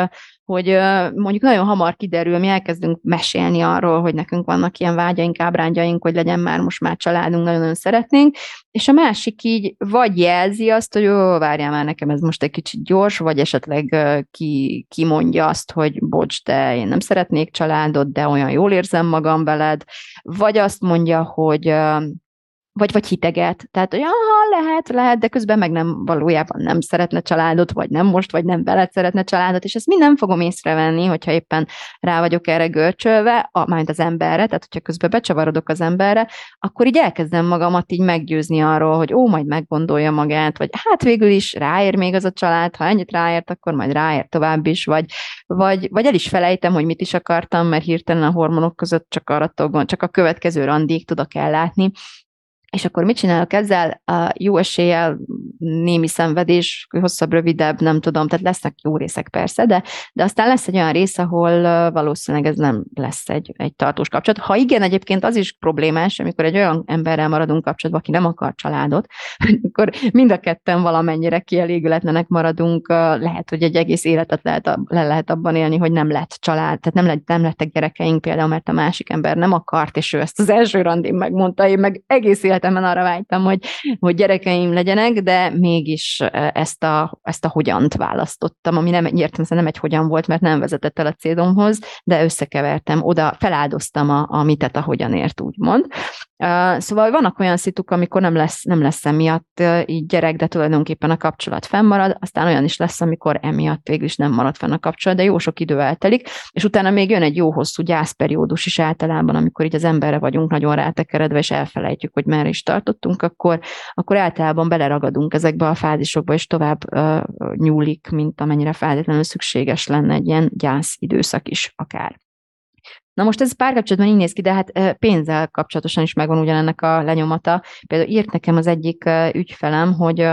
hogy mondjuk nagyon hamar kiderül, mi elkezdünk mesélni arról, hogy nekünk vannak ilyen vágyaink, ábrándjaink, hogy legyen már most már családunk, nagyon-nagyon szeretnénk, és a másik így vagy jelzi azt, hogy ó, várjál már nekem ez most egy kicsit gyors, vagy esetleg ki, ki mondja azt, hogy bocs, de én nem szeretnék családot, de olyan jól érzem magam veled, vagy azt mondja, hogy vagy, vagy hiteget. Tehát, hogy aha, lehet, lehet, de közben meg nem valójában nem szeretne családot, vagy nem most, vagy nem veled szeretne családot, és ezt mind nem fogom észrevenni, hogyha éppen rá vagyok erre görcsölve, a, majd az emberre, tehát hogyha közben becsavarodok az emberre, akkor így elkezdem magamat így meggyőzni arról, hogy ó, majd meggondolja magát, vagy hát végül is ráér még az a család, ha ennyit ráért, akkor majd ráér tovább is, vagy, vagy, vagy el is felejtem, hogy mit is akartam, mert hirtelen a hormonok között csak arra csak a következő randék tudok ellátni, és akkor mit csinálok ezzel? A jó eséllyel némi szenvedés, hosszabb, rövidebb, nem tudom, tehát lesznek jó részek persze, de, de aztán lesz egy olyan rész, ahol valószínűleg ez nem lesz egy, egy tartós kapcsolat. Ha igen, egyébként az is problémás, amikor egy olyan emberrel maradunk kapcsolatban, aki nem akar családot, akkor mind a ketten valamennyire kielégületlenek maradunk, lehet, hogy egy egész életet lehet, le lehet abban élni, hogy nem lett család, tehát nem, lett, nem lettek gyerekeink például, mert a másik ember nem akart, és ő ezt az első randin megmondta, én meg egész élet életemben arra vágytam, hogy, hogy gyerekeim legyenek, de mégis ezt a, ezt a hogyant választottam, ami nem értem, nem egy hogyan volt, mert nem vezetett el a célomhoz, de összekevertem, oda feláldoztam a, a mitet a hogyanért, úgymond. Szóval vannak olyan szituk, amikor nem lesz, nem lesz emiatt így gyerek, de tulajdonképpen a kapcsolat fennmarad, aztán olyan is lesz, amikor emiatt végül is nem marad fenn a kapcsolat, de jó sok idő eltelik, és utána még jön egy jó hosszú gyászperiódus is általában, amikor így az emberre vagyunk nagyon rátekeredve, és elfelejtjük, hogy merre is tartottunk, akkor, akkor általában beleragadunk ezekbe a fázisokba, és tovább uh, nyúlik, mint amennyire feltétlenül szükséges lenne egy ilyen gyász időszak is akár. Na most ez párkapcsolatban így néz ki, de hát pénzzel kapcsolatosan is megvan ugyanennek a lenyomata. Például írt nekem az egyik ügyfelem, hogy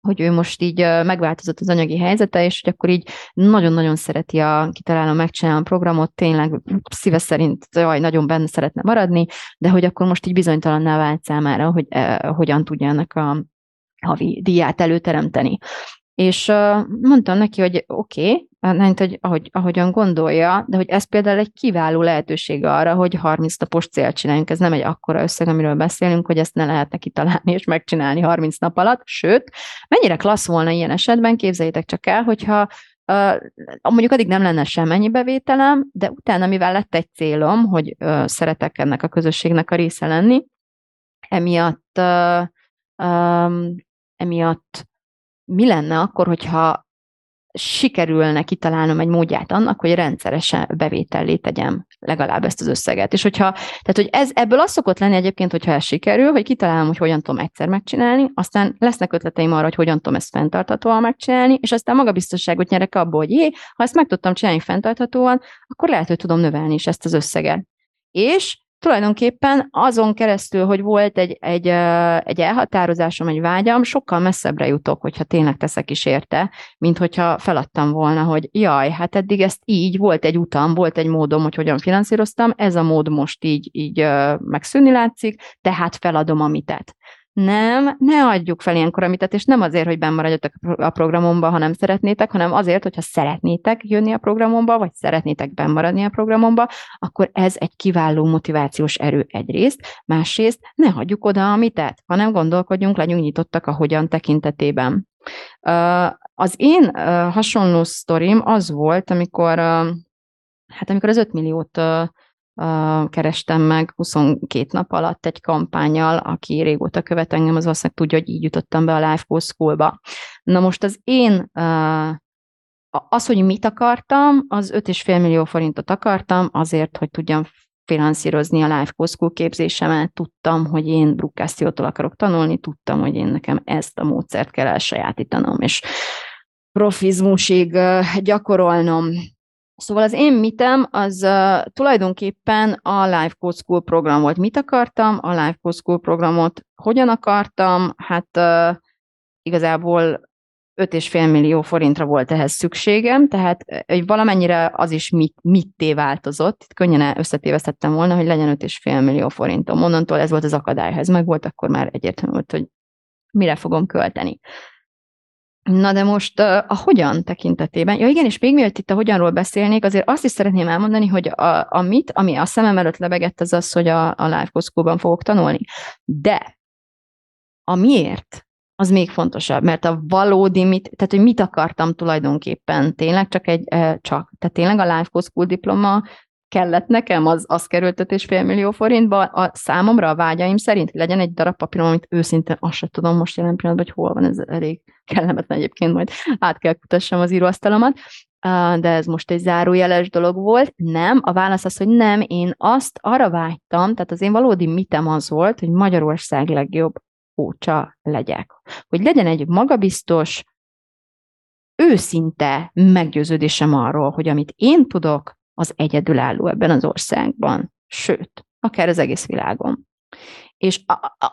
hogy ő most így megváltozott az anyagi helyzete, és hogy akkor így nagyon-nagyon szereti a kitalálom, megcsinálom programot, tényleg szíve szerint jaj, nagyon benne szeretne maradni, de hogy akkor most így bizonytalanná vált számára, hogy eh, hogyan tudja ennek a havi díját előteremteni. És mondtam neki, hogy oké, okay, hogy ahogy, ahogyan gondolja, de hogy ez például egy kiváló lehetőség arra, hogy 30 napos célt csináljunk. Ez nem egy akkora összeg, amiről beszélünk, hogy ezt ne lehet neki találni és megcsinálni 30 nap alatt. Sőt, mennyire klassz volna ilyen esetben, képzeljétek csak el, hogyha Uh, mondjuk addig nem lenne semmennyi bevételem, de utána, mivel lett egy célom, hogy szeretek ennek a közösségnek a része lenni, emiatt, emiatt mi lenne akkor, hogyha sikerülne kitalálnom egy módját annak, hogy rendszeresen bevétellé tegyem legalább ezt az összeget. És hogyha, tehát hogy ez, ebből az szokott lenni egyébként, hogyha ez sikerül, hogy kitalálom, hogy hogyan tudom egyszer megcsinálni, aztán lesznek ötleteim arra, hogy hogyan tudom ezt fenntarthatóan megcsinálni, és aztán magabiztosságot nyerek abból, hogy jé, ha ezt meg tudtam csinálni fenntarthatóan, akkor lehet, hogy tudom növelni is ezt az összeget. És tulajdonképpen azon keresztül, hogy volt egy, egy, egy elhatározásom, egy vágyam, sokkal messzebbre jutok, hogyha tényleg teszek is érte, mint hogyha feladtam volna, hogy jaj, hát eddig ezt így, volt egy utam, volt egy módom, hogy hogyan finanszíroztam, ez a mód most így, így megszűnni látszik, tehát feladom a mitet. Nem, ne adjuk fel ilyenkor a és nem azért, hogy benn maradjatok a programomba, ha nem szeretnétek, hanem azért, hogyha szeretnétek jönni a programomba, vagy szeretnétek benn maradni a programomba, akkor ez egy kiváló motivációs erő egyrészt, másrészt ne hagyjuk oda a mitet, hanem gondolkodjunk, legyünk nyitottak a hogyan tekintetében. Az én hasonló sztorim az volt, amikor, hát amikor az 5 milliót kerestem meg 22 nap alatt egy kampányjal, aki régóta követ engem, az valószínűleg tudja, hogy így jutottam be a Life Coach School-ba. Na most az én az, hogy mit akartam, az 5,5 millió forintot akartam azért, hogy tudjam finanszírozni a Life Coach School képzésemet, tudtam, hogy én Brukkásziótól akarok tanulni, tudtam, hogy én nekem ezt a módszert kell elsajátítanom, és profizmusig gyakorolnom. Szóval az én mitem az uh, tulajdonképpen a Life Coach School program volt. Mit akartam? A Life Coach School programot hogyan akartam? Hát uh, igazából 5,5 millió forintra volt ehhez szükségem, tehát hogy valamennyire az is mit, mitté változott. Itt könnyen összetévesztettem volna, hogy legyen 5,5 millió forintom. Onnantól ez volt az akadályhez, meg volt, akkor már egyértelmű hogy mire fogom költeni. Na de most a hogyan tekintetében, ja igen, és még mielőtt itt a hogyanról beszélnék, azért azt is szeretném elmondani, hogy a, a mit, ami a szemem előtt lebegett, az az, hogy a, a Live Costco-ban fogok tanulni. De a miért, az még fontosabb, mert a valódi mit, tehát hogy mit akartam tulajdonképpen, tényleg csak egy, csak, tehát tényleg a Live Costco diploma kellett nekem, az, az került 5,5 millió forintba, a számomra a vágyaim szerint legyen egy darab papírom, amit őszintén azt sem tudom most jelen pillanatban, hogy hol van, ez elég kellemetlen egyébként, majd át kell kutassam az íróasztalomat, de ez most egy zárójeles dolog volt. Nem, a válasz az, hogy nem, én azt arra vágytam, tehát az én valódi mitem az volt, hogy Magyarország legjobb kócsa legyek. Hogy legyen egy magabiztos, őszinte meggyőződésem arról, hogy amit én tudok, az egyedülálló ebben az országban, sőt, akár az egész világon. És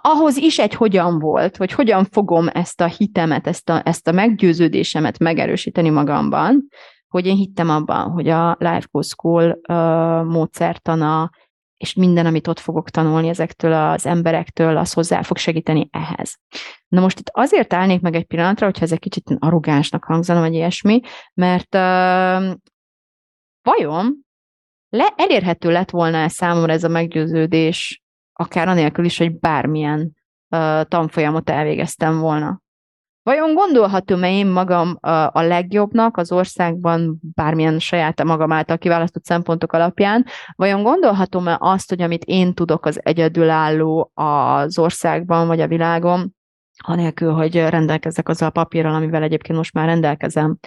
ahhoz is egy hogyan volt, hogy hogyan fogom ezt a hitemet, ezt a, ezt a meggyőződésemet megerősíteni magamban, hogy én hittem abban, hogy a Life Coach School uh, módszertana, és minden, amit ott fogok tanulni ezektől az emberektől, az hozzá fog segíteni ehhez. Na most itt azért állnék meg egy pillanatra, hogyha ez egy kicsit arrogánsnak hangzana, vagy ilyesmi, mert vajon le, elérhető lett volna -e számomra ez a meggyőződés, akár anélkül is, hogy bármilyen uh, tanfolyamot elvégeztem volna. Vajon gondolhatom-e én magam a, legjobbnak az országban, bármilyen saját magam által kiválasztott szempontok alapján, vajon gondolhatom-e azt, hogy amit én tudok, az egyedülálló az országban vagy a világon, anélkül, hogy rendelkezzek azzal a papírral, amivel egyébként most már rendelkezem?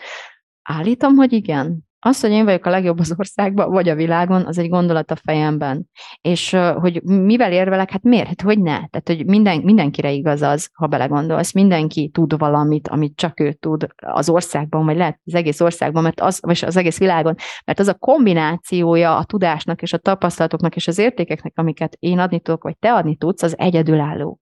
Állítom, hogy igen. Az, hogy én vagyok a legjobb az országban, vagy a világon, az egy gondolat a fejemben. És hogy mivel érvelek, hát miért? Hát hogy ne? Tehát, hogy minden, mindenkire igaz az, ha belegondolsz. Mindenki tud valamit, amit csak ő tud az országban, vagy lehet az egész országban, mert az, vagy az egész világon, mert az a kombinációja a tudásnak és a tapasztalatoknak és az értékeknek, amiket én adni tudok, vagy te adni tudsz, az egyedülálló.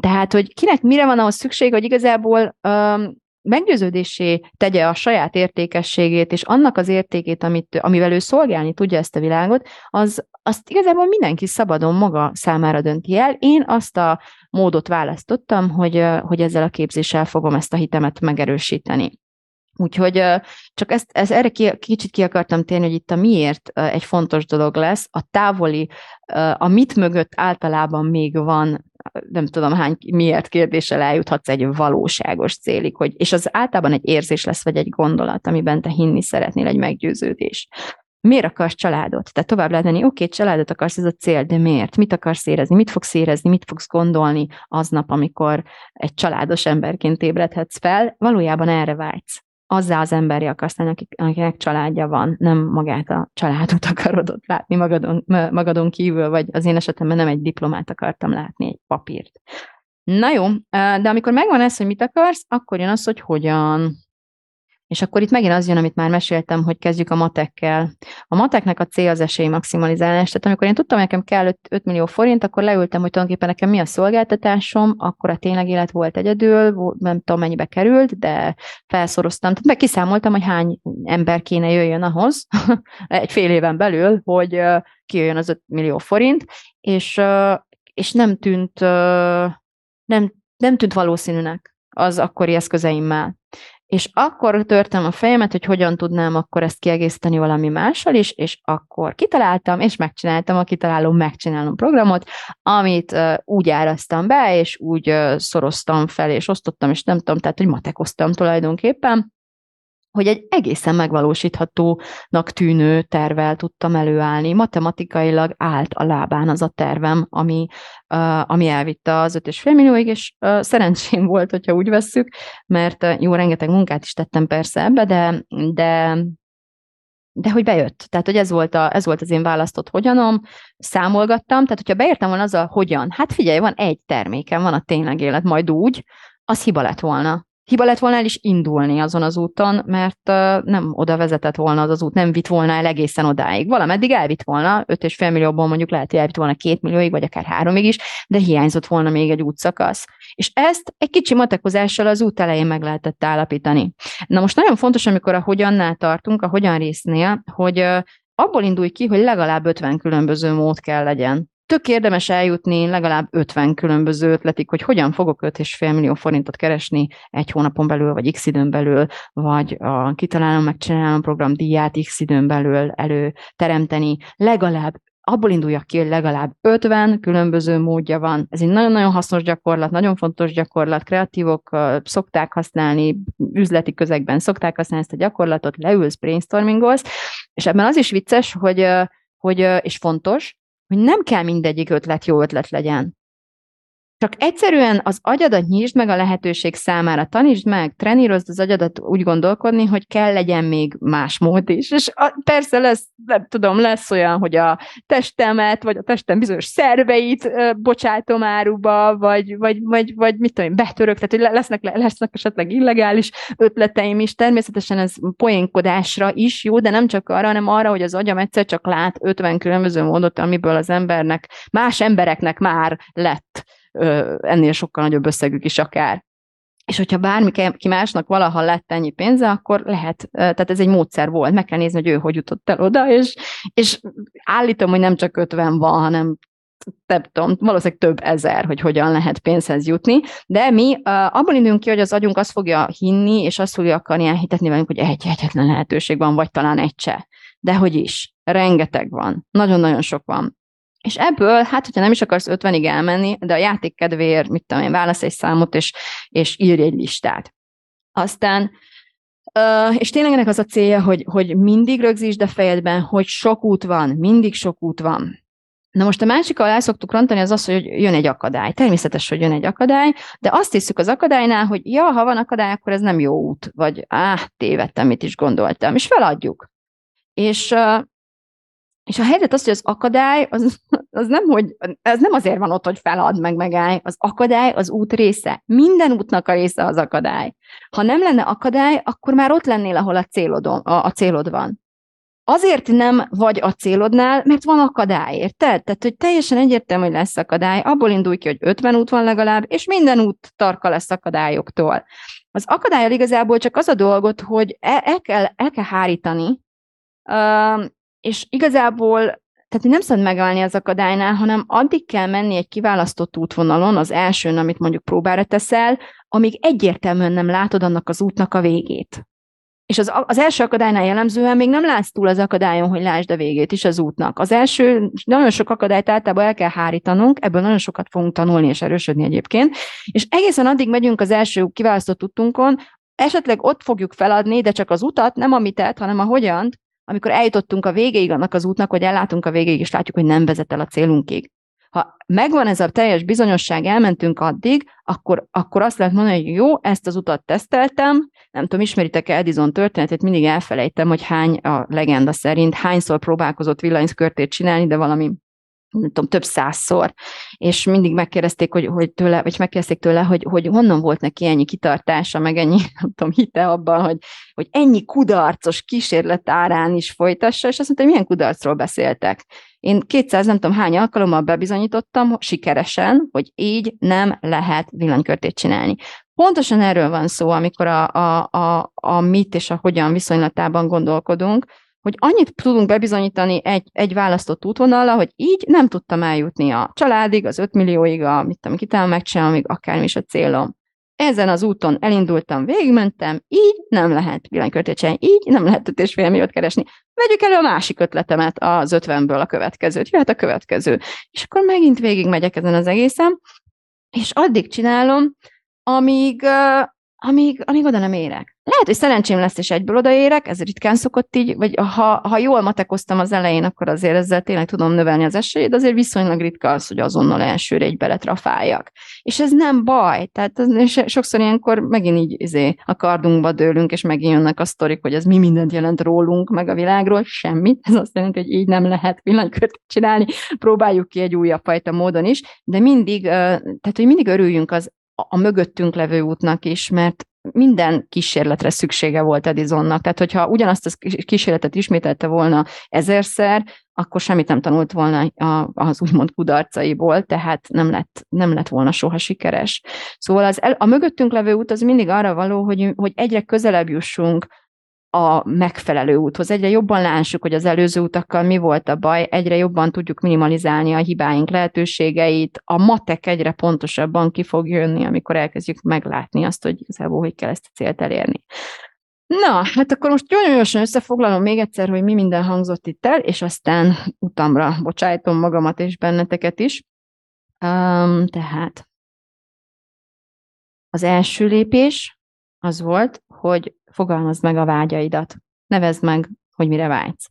Tehát, hogy kinek mire van ahhoz szükség, hogy igazából um, meggyőződésé tegye a saját értékességét, és annak az értékét, amit, amivel ő szolgálni tudja ezt a világot, az, azt igazából mindenki szabadon maga számára dönti el. Én azt a módot választottam, hogy, hogy ezzel a képzéssel fogom ezt a hitemet megerősíteni. Úgyhogy csak ezt, ezt erre ki, kicsit ki akartam térni, hogy itt a miért egy fontos dolog lesz, a távoli, a mit mögött általában még van nem tudom hány miért kérdéssel eljuthatsz egy valóságos célig, hogy, és az általában egy érzés lesz, vagy egy gondolat, amiben te hinni szeretnél, egy meggyőződés. Miért akarsz családot? Tehát tovább lehet menni, oké, családot akarsz, ez a cél, de miért? Mit akarsz érezni? Mit fogsz érezni? Mit fogsz gondolni aznap, amikor egy családos emberként ébredhetsz fel? Valójában erre vágysz azzá az emberi akarsz lenni, akinek családja van, nem magát a családot akarod ott látni magadon, magadon kívül, vagy az én esetemben nem egy diplomát akartam látni, egy papírt. Na jó, de amikor megvan ez, hogy mit akarsz, akkor jön az, hogy hogyan. És akkor itt megint az jön, amit már meséltem, hogy kezdjük a matekkel. A mateknek a cél az esély maximalizálás. Tehát amikor én tudtam, hogy nekem kell 5, 5 millió forint, akkor leültem, hogy tulajdonképpen nekem mi a szolgáltatásom, akkor a tényleg élet volt egyedül, nem tudom mennyibe került, de felszoroztam. Tehát meg kiszámoltam, hogy hány ember kéne jöjjön ahhoz egy fél éven belül, hogy kijöjjön az 5 millió forint, és, és nem tűnt nem, nem tűnt valószínűnek az akkori eszközeimmel. És akkor törtem a fejemet, hogy hogyan tudnám akkor ezt kiegészíteni valami mással is, és akkor kitaláltam, és megcsináltam a kitaláló megcsinálom programot, amit uh, úgy áraztam be, és úgy uh, szoroztam fel, és osztottam, és nem tudom, tehát hogy matekoztam tulajdonképpen, hogy egy egészen megvalósíthatónak tűnő tervel tudtam előállni. Matematikailag állt a lábán az a tervem, ami, uh, ami elvitte az 5,5 millióig, és uh, szerencsém volt, hogyha úgy vesszük, mert uh, jó, rengeteg munkát is tettem persze ebbe, de, de de hogy bejött. Tehát, hogy ez volt, a, ez volt az én választott hogyanom, számolgattam, tehát hogyha beértem volna az a hogyan, hát figyelj, van egy termékem, van a tényleg élet, majd úgy, az hiba lett volna hiba lett volna el is indulni azon az úton, mert nem oda vezetett volna az az út, nem vitt volna el egészen odáig. Valameddig elvitt volna, 5,5 millióból mondjuk lehet, hogy elvitt volna 2 millióig, vagy akár 3 is, de hiányzott volna még egy útszakasz. És ezt egy kicsi matekozással az út elején meg lehetett állapítani. Na most nagyon fontos, amikor a hogyannál tartunk, a hogyan résznél, hogy abból indulj ki, hogy legalább 50 különböző mód kell legyen tök érdemes eljutni legalább 50 különböző ötletig, hogy hogyan fogok 5,5 millió forintot keresni egy hónapon belül, vagy x időn belül, vagy a kitalálom, megcsinálom program díját x időn belül előteremteni. Legalább abból induljak ki, hogy legalább 50 különböző módja van. Ez egy nagyon-nagyon hasznos gyakorlat, nagyon fontos gyakorlat. Kreatívok szokták használni, üzleti közegben szokták használni ezt a gyakorlatot, leülsz, brainstormingolsz, és ebben az is vicces, hogy, hogy és fontos, hogy nem kell mindegyik ötlet jó ötlet legyen. Csak egyszerűen az agyadat nyisd meg a lehetőség számára, tanítsd meg, trenírozd az agyadat úgy gondolkodni, hogy kell legyen még más mód is. És a, persze lesz, nem tudom, lesz olyan, hogy a testemet, vagy a testem bizonyos szerveit ö, bocsátom áruba, vagy, vagy, vagy, vagy mit tudom, betörök, tehát hogy lesznek, lesznek esetleg illegális ötleteim is. Természetesen ez poénkodásra is jó, de nem csak arra, hanem arra, hogy az agyam egyszer csak lát 50 különböző módot, amiből az embernek, más embereknek már lett ennél sokkal nagyobb összegük is akár. És hogyha bármi ki másnak valaha lett ennyi pénze, akkor lehet, tehát ez egy módszer volt, meg kell nézni, hogy ő hogy jutott el oda, és, és állítom, hogy nem csak 50 van, hanem nem tudom, valószínűleg több ezer, hogy hogyan lehet pénzhez jutni, de mi uh, abból indulunk ki, hogy az agyunk azt fogja hinni, és azt fogja akarni elhitetni velünk, hogy egy egyetlen lehetőség van, vagy talán egy se. De hogy is, rengeteg van, nagyon-nagyon sok van. És ebből, hát, hogyha nem is akarsz 50-ig elmenni, de a játék kedvéért, mit tudom én, válasz egy számot, és, és írj egy listát. Aztán és tényleg ennek az a célja, hogy, hogy mindig rögzítsd a fejedben, hogy sok út van, mindig sok út van. Na most a másik, ahol el szoktuk rontani, az az, hogy jön egy akadály. Természetes, hogy jön egy akadály, de azt hiszük az akadálynál, hogy ja, ha van akadály, akkor ez nem jó út, vagy áh, tévedtem, mit is gondoltam, és feladjuk. És és a helyzet az, hogy az akadály, az, az nem, hogy, ez nem azért van ott, hogy felad meg megállj. Az akadály az út része. Minden útnak a része az akadály. Ha nem lenne akadály, akkor már ott lennél, ahol a, célodon, a, a célod van. Azért nem vagy a célodnál, mert van akadály, érted? Tehát, hogy teljesen egyértelmű, hogy lesz akadály, abból indulj ki, hogy 50 út van legalább, és minden út tarka lesz akadályoktól. Az akadályal igazából csak az a dolgot, hogy el, el, kell, el kell hárítani, és igazából tehát nem szabad megállni az akadálynál, hanem addig kell menni egy kiválasztott útvonalon, az elsőn, amit mondjuk próbára teszel, amíg egyértelműen nem látod annak az útnak a végét. És az, az első akadálynál jellemzően még nem látsz túl az akadályon, hogy lásd a végét is az útnak. Az első, nagyon sok akadályt általában el kell hárítanunk, ebből nagyon sokat fogunk tanulni és erősödni egyébként, és egészen addig megyünk az első kiválasztott útunkon, esetleg ott fogjuk feladni, de csak az utat, nem a mitet, hanem a hogyant, amikor eljutottunk a végéig annak az útnak, hogy ellátunk a végéig, és látjuk, hogy nem vezet el a célunkig. Ha megvan ez a teljes bizonyosság, elmentünk addig, akkor, akkor azt lehet mondani, hogy jó, ezt az utat teszteltem, nem tudom, ismeritek-e Edison történetét, mindig elfelejtem, hogy hány a legenda szerint, hányszor próbálkozott villanyszkörtét csinálni, de valami nem tudom, több százszor, és mindig megkérdezték, hogy, hogy tőle, vagy megkérdezték tőle, hogy, hogy honnan volt neki ennyi kitartása, meg ennyi, nem tudom, hite abban, hogy, hogy ennyi kudarcos kísérlet árán is folytassa, és azt mondta, hogy milyen kudarcról beszéltek. Én 200 nem tudom hány alkalommal bebizonyítottam sikeresen, hogy így nem lehet villanykörtét csinálni. Pontosan erről van szó, amikor a, a, a, a mit és a hogyan viszonylatában gondolkodunk, hogy annyit tudunk bebizonyítani egy, egy választott útvonalra, hogy így nem tudtam eljutni a családig, az 5 millióig, a, mit tudom, kitálom megcsinálom, akármi is a célom. Ezen az úton elindultam, végigmentem, így nem lehet villanykörtét így nem lehet 5,5 milliót keresni. Vegyük elő a másik ötletemet az 50-ből a következőt, jöhet a következő. És akkor megint végigmegyek ezen az egészen, és addig csinálom, amíg, amíg, amíg oda nem érek. Lehet, hogy szerencsém lesz, és egyből odaérek, ez ritkán szokott így, vagy ha, ha jól matekoztam az elején, akkor azért ezzel tényleg tudom növelni az esélyt, azért viszonylag ritka az, hogy azonnal elsőre egy beletrafáljak. És ez nem baj, tehát és sokszor ilyenkor megint így izé, a kardunkba dőlünk, és megint jönnek a sztorik, hogy ez mi mindent jelent rólunk, meg a világról, semmit. Ez azt jelenti, hogy így nem lehet villanykört csinálni, próbáljuk ki egy újabb fajta módon is, de mindig, tehát hogy mindig örüljünk az a mögöttünk levő útnak is, mert minden kísérletre szüksége volt Edisonnak. Tehát, hogyha ugyanazt a kísérletet ismételte volna ezerszer, akkor semmit nem tanult volna az úgymond kudarcaiból, tehát nem lett, nem lett volna soha sikeres. Szóval az el, a mögöttünk levő út az mindig arra való, hogy, hogy egyre közelebb jussunk a megfelelő úthoz. Egyre jobban lássuk, hogy az előző utakkal mi volt a baj, egyre jobban tudjuk minimalizálni a hibáink lehetőségeit, a matek egyre pontosabban ki fog jönni, amikor elkezdjük meglátni azt, hogy igazából hogy kell ezt a célt elérni. Na, hát akkor most gyorsan összefoglalom még egyszer, hogy mi minden hangzott itt el, és aztán utamra bocsájtom magamat és benneteket is. Um, tehát az első lépés az volt, hogy fogalmazd meg a vágyaidat. Nevezd meg, hogy mire vágysz.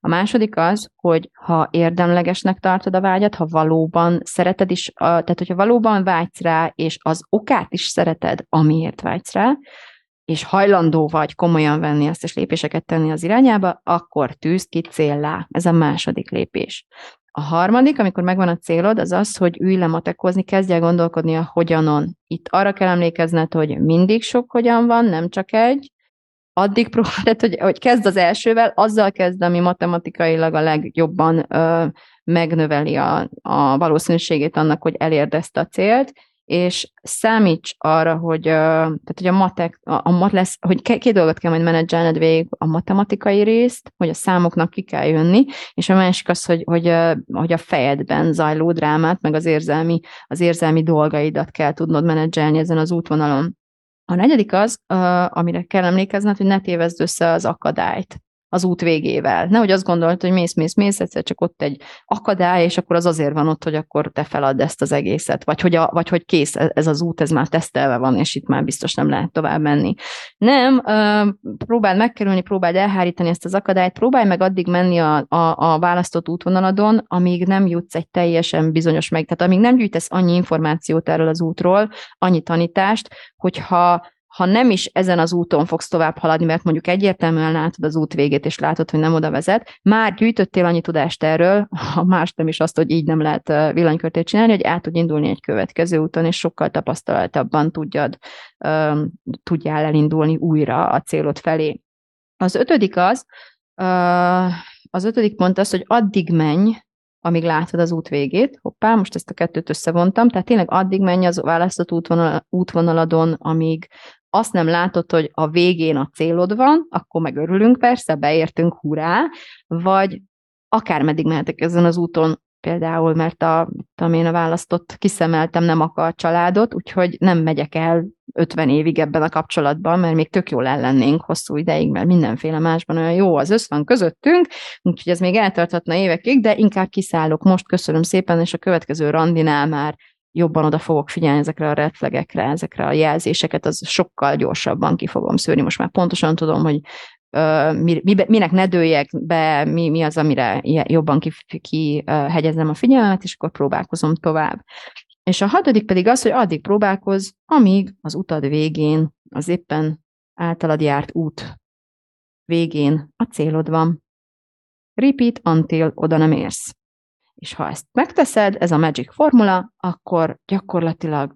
A második az, hogy ha érdemlegesnek tartod a vágyat, ha valóban szereted is, tehát hogyha valóban vágysz rá, és az okát is szereted, amiért vágysz rá, és hajlandó vagy komolyan venni ezt, és lépéseket tenni az irányába, akkor tűzd ki céllá. Ez a második lépés. A harmadik, amikor megvan a célod, az az, hogy ülj le matekozni, kezdj el gondolkodni a hogyanon. Itt arra kell emlékezned, hogy mindig sok hogyan van, nem csak egy, addig próbáld, hogy, hogy kezd az elsővel, azzal kezd, ami matematikailag a legjobban ö, megnöveli a, a valószínűségét annak, hogy elérd ezt a célt, és számíts arra, hogy, tehát, hogy a matek, a, a mat lesz, hogy két dolgot kell majd menedzselned végig, a matematikai részt, hogy a számoknak ki kell jönni, és a másik az, hogy, hogy, hogy a fejedben zajló drámát, meg az érzelmi, az érzelmi dolgaidat kell tudnod menedzselni ezen az útvonalon. A negyedik az, amire kell emlékezned, hogy ne tévezd össze az akadályt az út végével. Nehogy azt gondolt, hogy mész, mész, mész, egyszer csak ott egy akadály, és akkor az azért van ott, hogy akkor te feladd ezt az egészet, vagy hogy, a, vagy hogy kész, ez az út, ez már tesztelve van, és itt már biztos nem lehet tovább menni. Nem, próbáld megkerülni, próbáld elhárítani ezt az akadályt, próbálj meg addig menni a, a, a választott útvonaladon, amíg nem jutsz egy teljesen bizonyos meg, tehát amíg nem gyűjtesz annyi információt erről az útról, annyi tanítást, hogyha ha nem is ezen az úton fogsz tovább haladni, mert mondjuk egyértelműen látod az út végét, és látod, hogy nem oda vezet, már gyűjtöttél annyi tudást erről, ha más nem is azt, hogy így nem lehet villanykörtét csinálni, hogy át tud indulni egy következő úton, és sokkal tapasztaltabban tudjad, tudjál elindulni újra a célod felé. Az ötödik az, az ötödik pont az, hogy addig menj, amíg látod az út végét. Hoppá, most ezt a kettőt összevontam. Tehát tényleg addig menj az választott útvonal, útvonaladon, amíg azt nem látod, hogy a végén a célod van, akkor meg örülünk persze, beértünk, hurrá, vagy akár meddig mehetek ezen az úton, például, mert a, tudom én a választott kiszemeltem nem akar családot, úgyhogy nem megyek el 50 évig ebben a kapcsolatban, mert még tök jól ellennénk hosszú ideig, mert mindenféle másban olyan jó az össz van közöttünk, úgyhogy ez még eltarthatna évekig, de inkább kiszállok. Most, köszönöm szépen, és a következő randinál már jobban oda fogok figyelni ezekre a reflegekre, ezekre a jelzéseket, az sokkal gyorsabban ki fogom szűrni. Most már pontosan tudom, hogy mi, minek ne dőljek be, mi, mi az, amire jobban kihegyezem ki, a figyelmet, és akkor próbálkozom tovább. És a hatodik pedig az, hogy addig próbálkoz, amíg az utad végén, az éppen általad járt út végén a célod van. Repeat until oda nem érsz. És ha ezt megteszed, ez a magic formula, akkor gyakorlatilag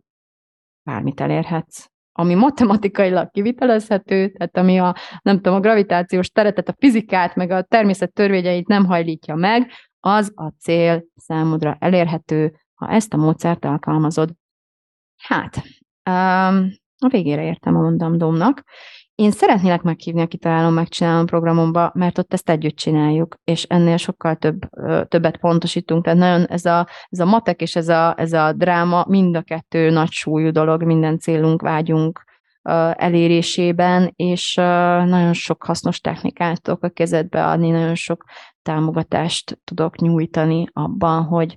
bármit elérhetsz. Ami matematikailag kivitelezhető, tehát ami a, nem tudom, a gravitációs teretet, a fizikát, meg a természet törvényeit nem hajlítja meg, az a cél számodra elérhető, ha ezt a módszert alkalmazod. Hát, um, a végére értem a mondandómnak, én szeretnélek meghívni a Kitalálom, megcsinálom programomba, mert ott ezt együtt csináljuk, és ennél sokkal több, többet pontosítunk. Tehát nagyon ez a, ez a matek és ez a, ez a dráma mind a kettő nagy súlyú dolog, minden célunk, vágyunk elérésében, és nagyon sok hasznos technikát tudok a kezedbe adni, nagyon sok támogatást tudok nyújtani abban, hogy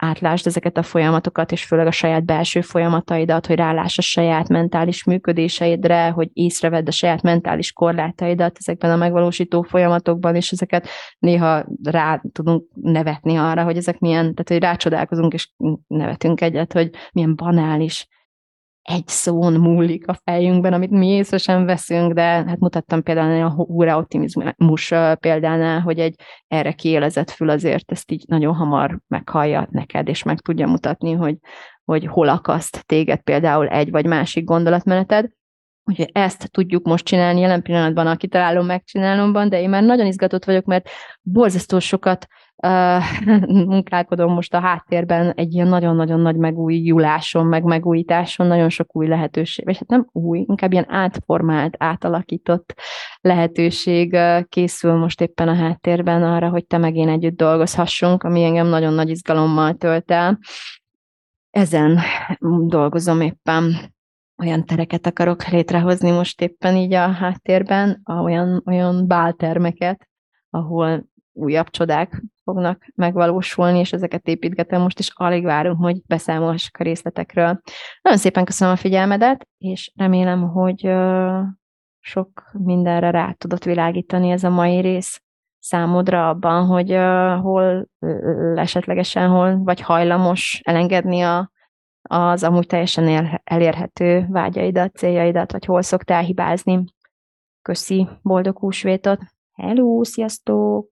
átlásd ezeket a folyamatokat, és főleg a saját belső folyamataidat, hogy ráláss a saját mentális működéseidre, hogy észrevedd a saját mentális korlátaidat ezekben a megvalósító folyamatokban, és ezeket néha rá tudunk nevetni arra, hogy ezek milyen, tehát hogy rácsodálkozunk, és nevetünk egyet, hogy milyen banális egy szón múlik a fejünkben, amit mi észre sem veszünk, de hát mutattam például a úra optimizmus példánál, hogy egy erre kiélezett fül azért ezt így nagyon hamar meghallja neked, és meg tudja mutatni, hogy, hogy hol akaszt téged például egy vagy másik gondolatmeneted. Úgyhogy ezt tudjuk most csinálni, jelen pillanatban a kitalálom megcsinálomban, de én már nagyon izgatott vagyok, mert borzasztó sokat munkálkodom most a háttérben egy ilyen nagyon-nagyon nagy megújuláson, meg megújításon, nagyon sok új lehetőség, vagy hát nem új, inkább ilyen átformált, átalakított lehetőség készül most éppen a háttérben arra, hogy te meg én együtt dolgozhassunk, ami engem nagyon nagy izgalommal tölt el. Ezen dolgozom éppen olyan tereket akarok létrehozni most éppen így a háttérben, olyan, olyan báltermeket, ahol újabb csodák fognak megvalósulni, és ezeket építgetem most, is alig várunk, hogy beszámolhassak a részletekről. Nagyon szépen köszönöm a figyelmedet, és remélem, hogy sok mindenre rá tudott világítani ez a mai rész számodra abban, hogy hol esetlegesen hol vagy hajlamos elengedni a, az amúgy teljesen elérhető vágyaidat, céljaidat, vagy hol szoktál hibázni. Köszi, boldog húsvétot! Hello, sziasztok!